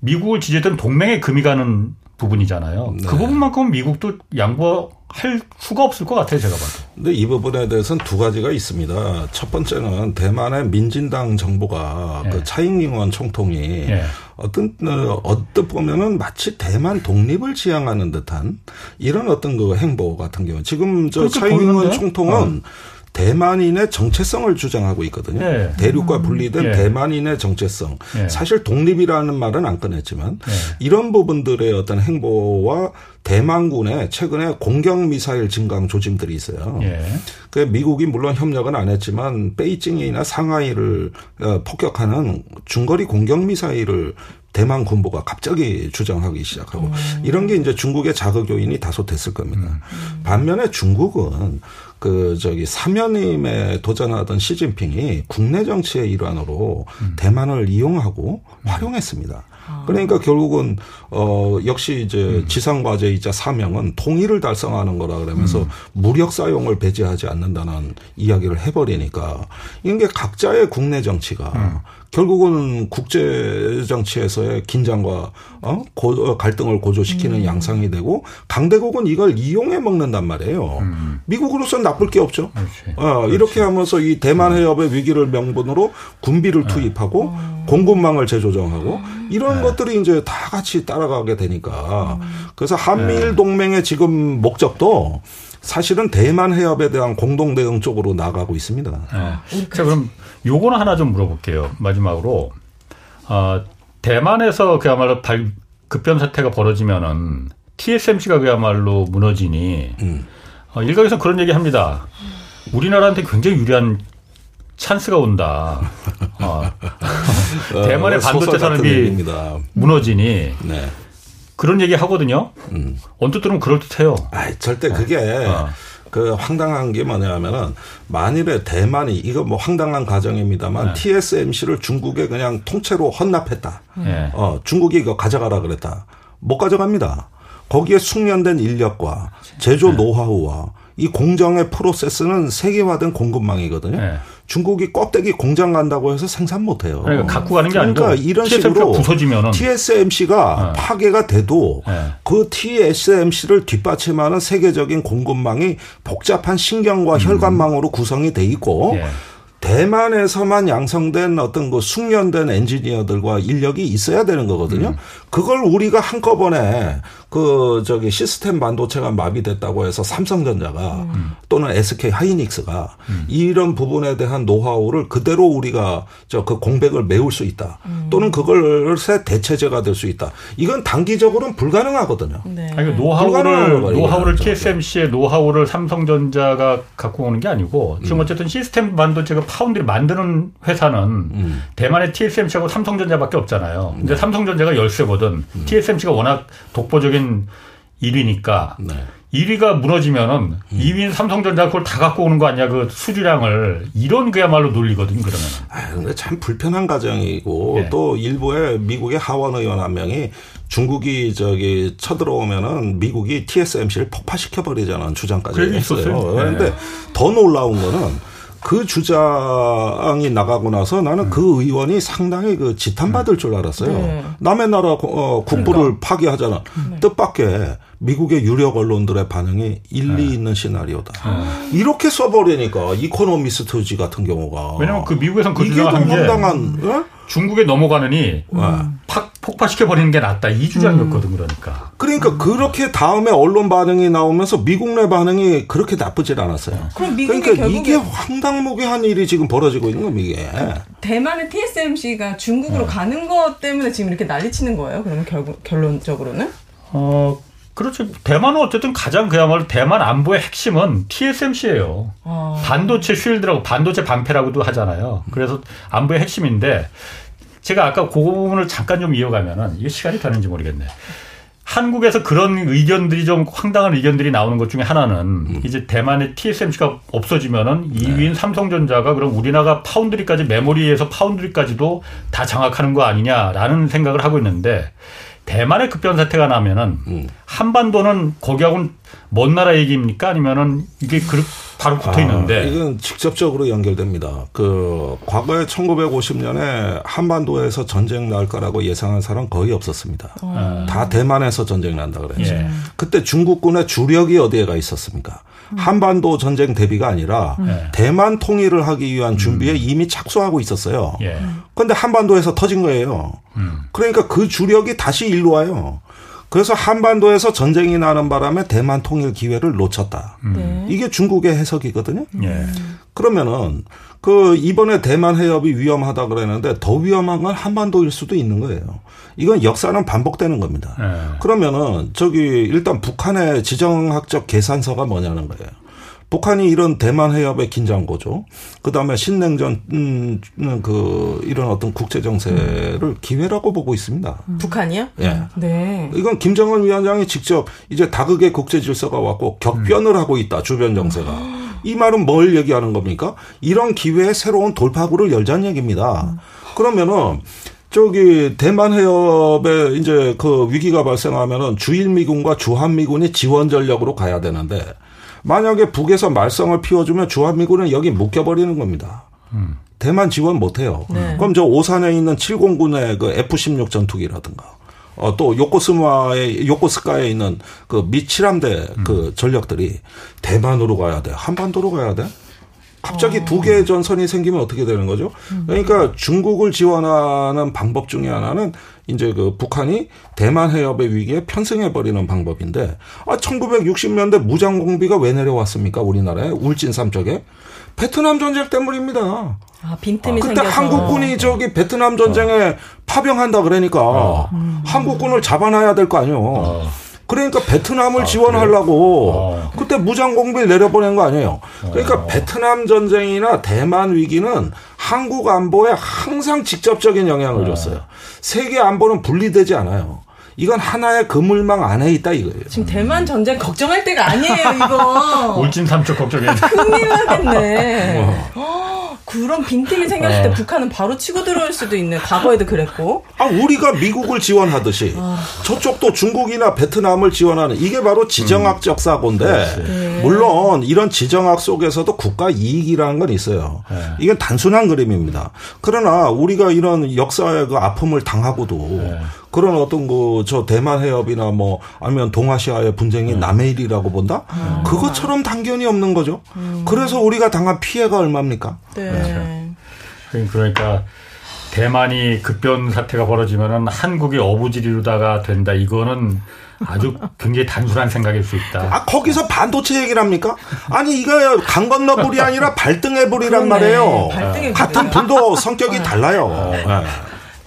미국을 지지했던 동맹에 금이 가는 부분이잖아요. 네. 그 부분만큼은 미국도 양보 할 수가 없을 것 같아요, 제가 봐도. 근데 이 부분에 대해서는 두 가지가 있습니다. 첫 번째는 대만의 민진당 정부가 네. 그 차잉잉원 총통이 네. 어떤 어, 어떻 보면은 마치 대만 독립을 지향하는 듯한 이런 어떤 그 행보 같은 경우 지금 저 차잉잉원 총통은 어. 대만인의 정체성을 주장하고 있거든요. 네. 대륙과 분리된 네. 대만인의 정체성. 네. 사실 독립이라는 말은 안 꺼냈지만 이런 부분들의 어떤 행보와 대만군의 최근에 공격 미사일 증강 조짐들이 있어요. 예. 그 미국이 물론 협력은 안 했지만 베이징이나 상하이를 어, 폭격하는 중거리 공격 미사일을 대만 군부가 갑자기 주장하기 시작하고 음. 이런 게 이제 중국의 자극 요인이 다소 됐을 겁니다. 음. 반면에 중국은 그 저기 사면임에 도전하던 시진핑이 국내 정치의 일환으로 음. 대만을 이용하고 활용했습니다. 아. 그러니까 결국은 어 역시 이제 음. 지상 과제이자 사명은 통일을 달성하는 거라 그러면서 음. 무력 사용을 배제하지 않는다는 이야기를 해버리니까 이게 각자의 국내 정치가 음. 결국은 국제 정치에서의 긴장과 어? 고, 어, 갈등을 고조시키는 음. 양상이 되고 강대국은 이걸 이용해 먹는단 말이에요. 음. 미국으로서는 나쁠 게 없죠. 그렇지. 어, 그렇지. 이렇게 하면서 이 대만 해협의 위기를 명분으로 군비를 네. 투입하고 어. 공급망을 재조정하고 음. 이런 네. 것들이 이제 다 같이 따라가게 되니까 음. 그래서 한미일 네. 동맹의 지금 목적도 사실은 대만 해협에 대한 공동 대응 쪽으로 나가고 있습니다. 네. 자 그럼 요거는 하나 좀 물어볼게요. 마지막으로 어, 대만에서 그야말로 발, 급변 사태가 벌어지면은 TSMC가 그야말로 무너지니 음. 어, 일각에서 그런 얘기 합니다. 우리나라한테 굉장히 유리한 찬스가 온다. 어. *laughs* 대만의 어, 반도체 산업이 무너지니 네. 그런 얘기 하거든요. 음. 언뜻 들으면 그럴 듯해요. 아, 절대 그게 어. 그 황당한 게 뭐냐면은 만일에 대만이 이거 뭐 황당한 가정입니다만 네. TSMC를 중국에 그냥 통째로 헌납했다. 네. 어, 중국이 이거 가져가라 그랬다. 못 가져갑니다. 거기에 숙련된 인력과 제조 네. 노하우와 이 공정의 프로세스는 세계화된 공급망이거든요. 네. 중국이 껍데기 공장 간다고 해서 생산 못 해요. 그러니까 갖고 가는 게 그러니까 아니고 이런 식으로 부서지면은 TSMC가 네. 파괴가 돼도 네. 그 TSMC를 뒷받침하는 세계적인 공급망이 복잡한 신경과 음. 혈관망으로 구성이 돼 있고 네. 대만에서만 양성된 어떤 그 숙련된 엔지니어들과 인력이 있어야 되는 거거든요. 음. 그걸 우리가 한꺼번에 그 저기 시스템 반도체가 마비됐다고 해서 삼성전자가 음. 또는 SK 하이닉스가 음. 이런 부분에 대한 노하우를 그대로 우리가 저 그 공백을 메울 수 있다. 음. 또는 그걸 새 대체제가 될 수 있다. 이건 단기적으로는 불가능하거든요. 네. 아니, 노하우를 노하우를 TSMC의 노하우를 삼성전자가 갖고 오는 게 아니고 지금 음. 어쨌든 시스템 반도체가 파운드를 만드는 회사는 음. 대만의 TSMC하고 삼성전자밖에 없잖아요. 근데 네. 삼성전자가 열쇠거든. 음. TSMC가 워낙 독보적인 1위니까 네. 1위가 무너지면은 음. 2위인 삼성전자 그걸 다 갖고 오는 거 아니야 그 수주량을 이런 그야말로 논리거든 그러면. 아 근데 참 불편한 가정이고 네. 또 일부의 미국의 하원 의원 한 명이 중국이 저기 쳐들어오면은 미국이 TSMC를 폭파시켜 버리자는 주장까지 했어요. 그런데 네. 더 놀라운 거는 그 주장이 나가고 나서 나는 음. 그 의원이 상당히 그 지탄받을 줄 알았어요. 네. 남의 나라 어, 국부를 그러니까. 파괴하잖아. 네. 뜻밖의 미국의 유력 언론들의 반응이 일리 네. 있는 시나리오다. 네. 이렇게 써버리니까 이코노미스트지 같은 경우가 왜냐면 그 미국에선 그 주장을 게 황당한 어? 중국에 넘어가느니 음. 팍 폭파시켜 버리는 게 낫다 이 주장이었거든 음. 그러니까. 그러니까 그렇게 다음에 언론 반응이 나오면서 미국 내 반응이 그렇게 나쁘질 않았어요. 그럼 그러니까 이게 황당무계한 일이 지금 벌어지고 있는 겁니다. 이게. 대만의 TSMC가 중국으로 네. 가는 것 때문에 지금 이렇게 난리치는 거예요. 그러면 결국 결론적으로는? 어. 그렇죠. 대만은 어쨌든 가장 그야말로 대만 안보의 핵심은 TSMC예요. 아. 반도체 쉴드라고 반도체 방패라고도 하잖아요. 그래서 안보의 핵심인데 제가 아까 그 부분을 잠깐 좀 이어가면은 이게 시간이 되는지 모르겠네. 한국에서 그런 의견들이 좀 황당한 의견들이 나오는 것 중에 하나는 음. 이제 대만의 TSMC가 없어지면은 네. 2위인 삼성전자가 그럼 우리나라 파운드리까지 메모리에서 파운드리까지도 다 장악하는 거 아니냐라는 생각을 하고 있는데 대만의 급변 사태가 나면은 음. 한반도는 거기하고는 먼 나라 얘기입니까? 아니면은 이게 그 바로 붙어 있는데 아, 이건 직접적으로 연결됩니다. 그 과거에 1950년에 한반도에서 전쟁 날 거라고 예상한 사람 거의 없었습니다. 어. 다 대만에서 전쟁 난다 그랬죠. 예. 그때 중국군의 주력이 어디에 가 있었습니까? 한반도 전쟁 대비가 아니라 네. 대만 통일을 하기 위한 준비에 음. 이미 착수하고 있었어요. 그런데 예. 한반도에서 터진 거예요. 음. 그러니까 그 주력이 다시 일로 와요. 그래서 한반도에서 전쟁이 나는 바람에 대만 통일 기회를 놓쳤다. 음. 이게 중국의 해석이거든요. 예. 그러면은 그 이번에 대만 해협이 위험하다 그랬는데 더 위험한 건 한반도일 수도 있는 거예요. 이건 역사는 반복되는 겁니다. 네. 그러면은 저기 일단 북한의 지정학적 계산서가 뭐냐는 거예요. 북한이 이런 대만 해협의 긴장고죠. 그다음에 신냉전 음, 그 이런 어떤 국제 정세를 음. 기회라고 보고 있습니다. 음. 북한이요? 예. 네. 이건 김정은 위원장이 직접 이제 다극의 국제 질서가 왔고 격변을 음. 하고 있다. 주변 정세가. 이 말은 뭘 얘기하는 겁니까? 이런 기회에 새로운 돌파구를 열자는 얘기입니다. 음. 그러면은 저기 대만 해협에 이제 그 위기가 발생하면은 주일 미군과 주한 미군이 지원 전력으로 가야 되는데 만약에 북에서 말썽을 피워주면 주한미군은 여기 묶여버리는 겁니다. 음. 대만 지원 못해요. 네. 그럼 저 오산에 있는 7공군의 그 F-16 전투기라든가 어, 또 요코스마에 요코스카에 있는 그 미칠함대 음. 그 전력들이 대만으로 가야 돼. 한반도로 가야 돼. 갑자기 어. 두 개의 전선이 생기면 어떻게 되는 거죠? 음. 그러니까 중국을 지원하는 방법 중에 하나는 이제 그 북한이 대만 해협의 위기에 편승해 버리는 방법인데 아 1960년대 무장 공비가 왜 내려왔습니까? 우리나라에 울진삼 쪽에 베트남 전쟁 때문입니다. 아, 빈틈이 아, 그때 생겨서. 한국군이 저기 베트남 전쟁에 어. 파병한다 그러니까 어. 한국군을 잡아놔야 될 거 아니에요. 어. 그러니까 베트남을 아, 지원하려고 어. 그때 무장 공비를 내려보낸 거 아니에요. 그러니까 어. 베트남 전쟁이나 대만 위기는 한국 안보에 항상 직접적인 영향을 어. 줬어요. 세계 안보는 분리되지 않아요. 이건 하나의 그물망 안에 있다 이거예요. 지금 대만 전쟁 걱정할 때가 아니에요, *laughs* 이거. 울진 삼척 걱정해. 큰일 나겠네. 어. 그런 빈틈이 생겼을 때 어. 북한은 바로 치고 들어올 수도 있는 과거에도 그랬고. 아 우리가 미국을 지원하듯이 아. 저쪽도 중국이나 베트남을 지원하는 이게 바로 지정학적 음. 사고인데 네. 물론 이런 지정학 속에서도 국가 이익이라는 건 있어요. 네. 이건 단순한 그림입니다. 그러나 우리가 이런 역사의 그 아픔을 당하고도 네. 그런 어떤 그 저 대만 해협이나 뭐 아니면 동아시아의 분쟁이 음. 남의 일이라고 본다? 음. 그것처럼 당연히 없는 거죠. 음. 그래서 우리가 당한 피해가 얼마입니까? 네. 네. 그러니까 대만이 급변 사태가 벌어지면은 한국이 어부지리로다가 된다. 이거는 아주 굉장히 단순한 생각일 수 있다. 아, 거기서 반도체 얘기를 합니까? 아니, 이거 강 건너 불이 아니라 발등에 불이란 말이에요. 같은 불도 성격이 네. 달라요. 네.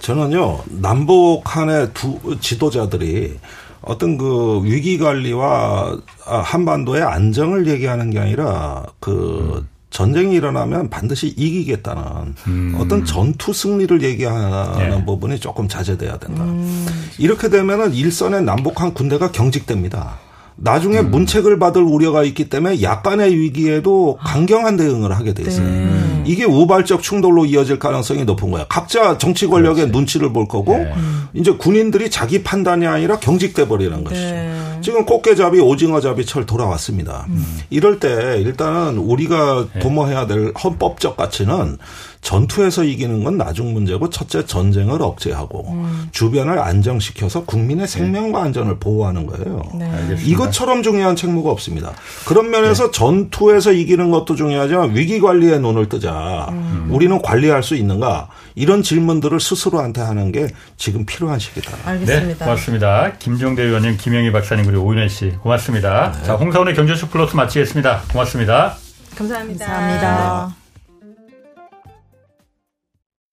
저는요 남북 한의 두 지도자들이 어떤 그 위기 관리와 아, 한반도의 안정을 얘기하는 게 아니라 그 음. 전쟁이 일어나면 반드시 이기겠다는 음. 어떤 전투 승리를 얘기하는 네. 부분이 조금 자제돼야 된다. 음. 이렇게 되면은 일선의 남북한 군대가 경직됩니다. 나중에 음. 문책을 받을 우려가 있기 때문에 약간의 위기에도 강경한 대응을 하게 돼 있어요. 네. 이게 우발적 충돌로 이어질 가능성이 높은 거야. 각자 정치 권력의 그렇지. 눈치를 볼 거고 네. 이제 군인들이 자기 판단이 아니라 경직돼 버리는 네. 것이죠. 지금 꽃게잡이 오징어잡이 철 돌아왔습니다. 음. 이럴 때 일단은 우리가 네. 도모해야 될 헌법적 가치는 전투에서 이기는 건 나중 문제고 첫째 전쟁을 억제하고 음. 주변을 안정시켜서 국민의 생명과 안전을 보호하는 거예요. 네. 이것처럼 중요한 책무가 없습니다. 그런 면에서 네. 전투에서 이기는 것도 중요하지만 위기 관리에 눈을 뜨자. 음. 우리는 관리할 수 있는가? 이런 질문들을 스스로한테 하는 게 지금 필요한 시기다. 알겠습니다. 네, 고맙습니다. 김종대 의원님, 김영희 박사님 그리고 오윤혜 씨 고맙습니다. 네. 자, 홍사원의 경제쇼 플러스 마치겠습니다. 고맙습니다. 감사합니다. 감사합니다.